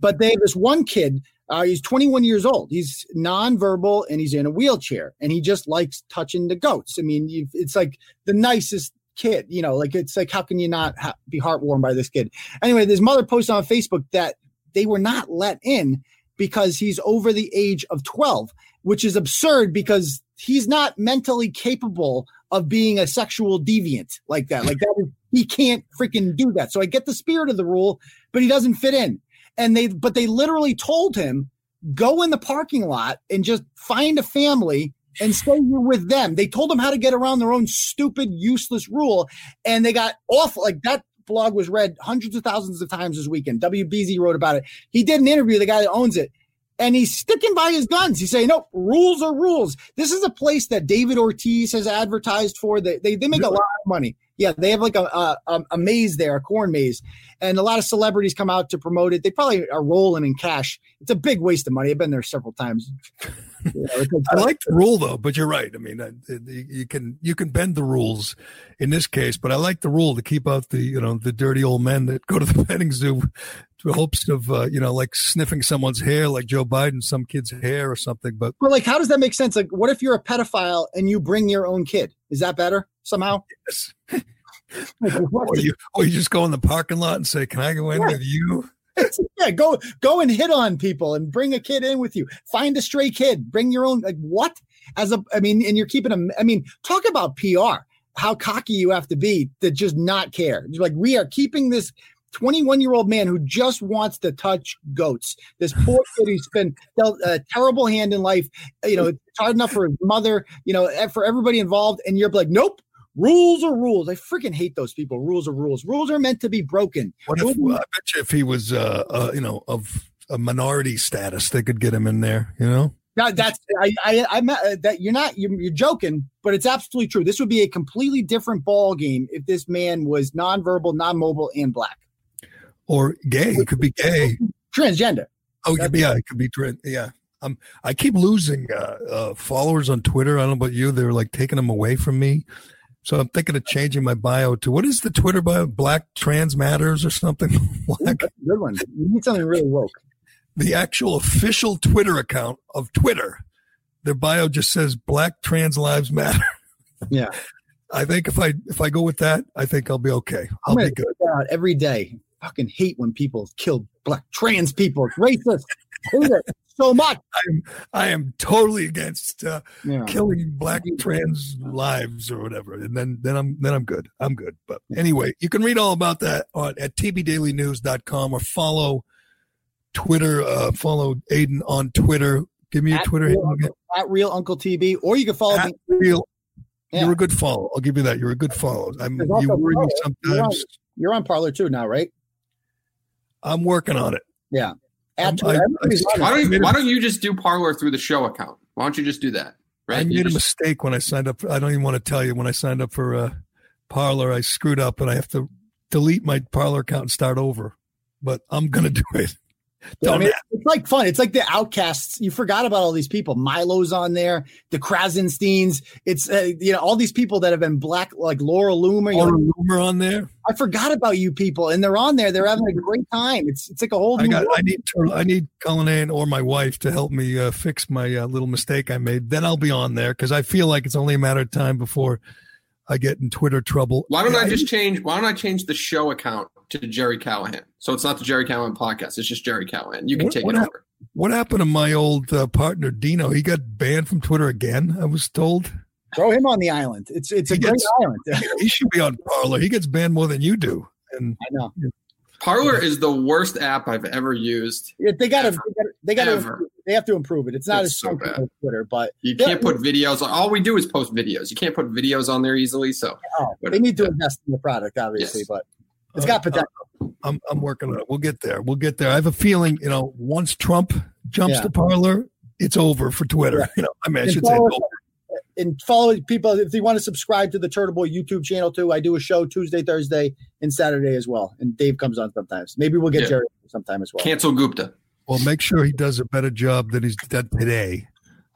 But they have this one kid, uh, he's 21 years old. He's nonverbal and he's in a wheelchair and he just likes touching the goats. I mean, it's like the nicest kid, you know, like it's like, how can you not ha- be heartwarmed by this kid? Anyway, his mother posted on Facebook that they were not let in because he's over the age of 12, which is absurd because he's not mentally capable of being a sexual deviant like that. Like that, he can't freaking do that. So I get the spirit of the rule, but he doesn't fit in. And they, but they literally told him, go in the parking lot and just find a family and stay here with them. They told him how to get around their own stupid, useless rule. And they got awful. Like that blog was read hundreds of thousands of times this weekend. WBZ wrote about it. He did an interview, the guy that owns it, and he's sticking by his guns. He's saying, no, rules are rules. This is a place that David Ortiz has advertised for. They, they, they make a lot of money. Yeah, they have like a, a, a- maze there, a corn maze, and a lot of celebrities come out to promote it. They probably are rolling in cash. It's a big waste of money. I've been there several times. You know, I like the rule though, but you're right. I mean, uh, you can you can bend the rules in this case, but I like the rule to keep out the you know the dirty old men that go to the petting zoo hopes of uh, you know like sniffing someone's hair, like Joe Biden, some kid's hair or something. But But like, how does that make sense? Like, what if you're a pedophile and you bring your own kid? Is that better somehow? Yes. or you or you just go in the parking lot and say, "Can I go in Yeah. with you?" yeah, go go and hit on people and bring a kid in with you. Find a stray kid. Bring your own. Like what? As a, I mean, and you're keeping them. I mean, talk about PR. How cocky you have to be to just not care. Like we are keeping this 21 year old man who just wants to touch goats. This poor kid who's been dealt a terrible hand in life. You know, it's hard enough for his mother. You know, for everybody involved, and you're like, nope. Rules are rules. I freaking hate those people. Rules are rules. Rules are meant to be broken. What if I bet you if he was uh, uh you know of a minority status, they could get him in there. You know. No, that's I I I'm uh, that you're not you're, you're joking, but it's absolutely true. This would be a completely different ball game if this man was nonverbal, non-mobile, and black, or gay. It could be gay. transgender. Oh, yeah, yeah, it could be. trans. Yeah, um, I keep losing uh, uh, followers on Twitter. I don't know about you; they're like taking them away from me. So I'm thinking of changing my bio to what is the Twitter bio? Black Trans Matters or something. Black. Good one. You need something really woke. The actual official Twitter account of Twitter, their bio just says Black Trans Lives Matter. Yeah, I think if I if I go with that, I think I'll be okay. I'll be good. every day. Fucking hate when people kill black trans people. It's racist. Hate it so much. I'm I am totally against uh, Yeah. killing black trans lives or whatever, and then then I'm then I'm good. I'm good. But anyway, you can read all about that on at tbdailynews.com or follow Twitter. Uh, follow Aiden on Twitter. Give me your At Twitter real, handle at real Uncle TB, or you can follow At me. real. Yeah. You're a good follow. I'll give you that. You're a good follow. I'm, you worry me Parler. You're on, sometimes. you're on Parler too now, right? I'm working on it. Yeah. Add to I- it. I- Why don't, you, why don't you just do Parler through the show account? Why don't you just do that? Right? I You made a mistake when I signed up. I don't even want to tell you when I signed up for uh, Parler. I screwed up and I have to delete my Parler account and start over. But I'm gonna do it. Yeah, I Don't mean, ask. it's like fun. It's like the outcasts. You forgot about all these people. Milo's on there, the Krassensteins. It's uh, you know all these people that have been black, like Laura Loomer. Laura like, Loomer on there. I forgot about you people, and they're on there. They're having a great time. It's it's like a whole. I new got. I need. I need Cullinane or my wife to help me uh, fix my uh, little mistake I made. Then I'll be on there because I feel like it's only a matter of time before I get in Twitter trouble. Why don't Yeah, I just change? Why don't I change the show account to Gerry Callahan? So it's not the Gerry Callahan podcast. It's just Gerry Callahan. You can What- take what it hap- over. What happened to my old uh, partner Dino? He got banned from Twitter again. I was told. Throw him on the island. It's it's a He great island. he should be on Parler. He gets banned more than you do. And I know. Parler is the worst app I've ever used. Yeah, they got to Ever. they got to Ever. They have to improve it. It's not It's as so bad. as Twitter, but You can't put videos. All we do is post videos. You can't put videos on there easily. So Oh, they need to invest in the product, obviously, Yes. but it's got uh, uh, potential. I'm I'm working on it. We'll get there. We'll get there. I have a feeling, you know, once Trump jumps Yeah. the parlor, it's over for Twitter. Yeah. You know, I mean, I And should say follow it's us- over. and follow people if they want to subscribe to the Turtle Boy YouTube channel too. I do a show Tuesday, Thursday, and Saturday as well. And Dave comes on sometimes. Maybe we'll get Yeah. Gerry sometime as well. cancel Gupta. Well, make sure he does a better job than he's done today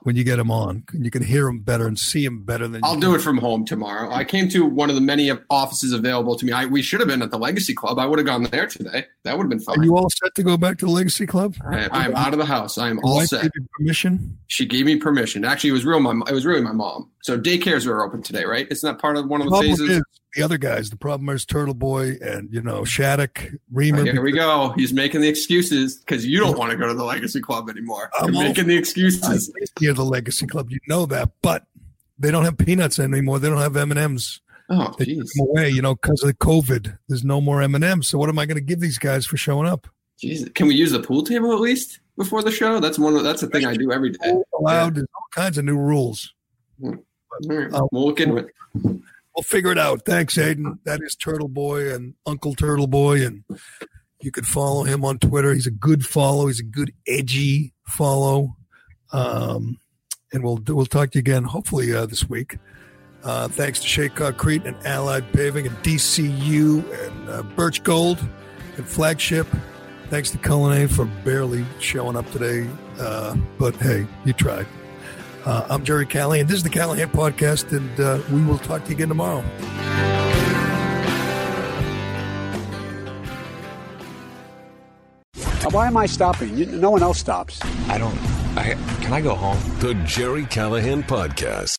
when you get him on. You can hear him better and see him better than I'll do it from home tomorrow. I came to one of the many offices available to me. I, we should have been at the Legacy Club. I would have gone there today. That would have been fun. Are you all set to go back to the Legacy Club? I, I'm out of the house. I am all set. permission? She gave me permission. Actually, it was real. My it was really my mom. So daycares are open today, right? Isn't that part of one of the problem phases? is the other guys. The problem is Turtle Boy and you know Shattuck, Reamer. Here we go. He's making the excuses because you don't want to go to the Legacy Club anymore. I'm You're making the excuses. Near the Legacy Club, you know that, but they don't have peanuts anymore. They don't have M and M's. Oh, They took away, you know, because of the COVID. There's no more M and M's. So what am I going to give these guys for showing up? Jesus. Can we use the pool table at least before the show? That's one. Of, that's the thing I do every day. Allowed. There's all kinds of new rules. All right. we'll look into it. We'll figure it out. Thanks, Aiden. That is Turtleboy and Uncle Turtleboy, and you could follow him on Twitter. He's a good follow. He's a good edgy follow. Um, and we'll we'll talk to you again hopefully uh, this week. Uh, thanks to Shea Concrete and Allied Paving and DCU and uh, Birch Gold and Flagship. Thanks to Cullinane for barely showing up today. Uh, but hey, you tried. Uh, I'm Gerry Callahan. And this is the Callahan Podcast, and uh, we will talk to you again tomorrow. Why am I stopping? You- No one else stops. I don't. I can I go home? The Gerry Callahan Podcast.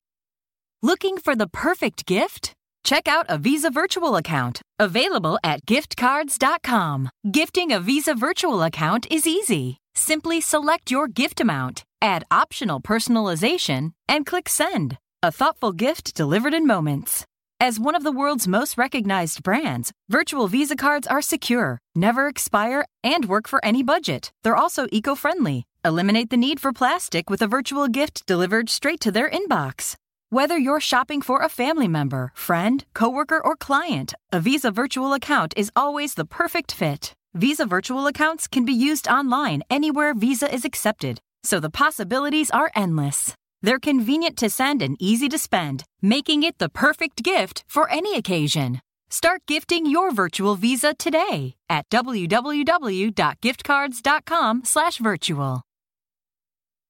Looking for the perfect gift? Check out a Visa virtual account, available at giftcards.com. Gifting a Visa virtual account is easy. Simply select your gift amount, add optional personalization, and click send. A thoughtful gift delivered in moments. As one of the world's most recognized brands, virtual Visa cards are secure, never expire, and work for any budget. They're also eco friendly. Eliminate the need for plastic with a virtual gift delivered straight to their inbox. Whether you're shopping for a family member, friend, coworker, or client, a Visa virtual account is always the perfect fit. Visa virtual accounts can be used online anywhere Visa is accepted, so the possibilities are endless. They're convenient to send and easy to spend, making it the perfect gift for any occasion. Start gifting your virtual Visa today at www.giftcards.com/virtual.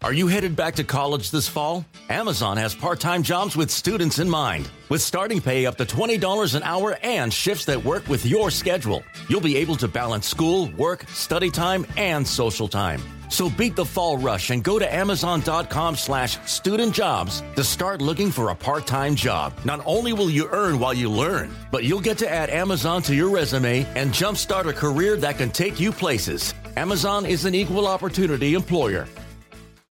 Are you headed back to college this fall? Amazon has part time jobs with students in mind. With starting pay up to $20 an hour and shifts that work with your schedule, you'll be able to balance school, work, study time, and social time. So beat the fall rush and go to amazon.com slash student jobs to start looking for a part-time job. Not only will you earn while you learn, but you'll get to add Amazon to your resume and jumpstart a career that can take you places. Amazon is an equal opportunity employer.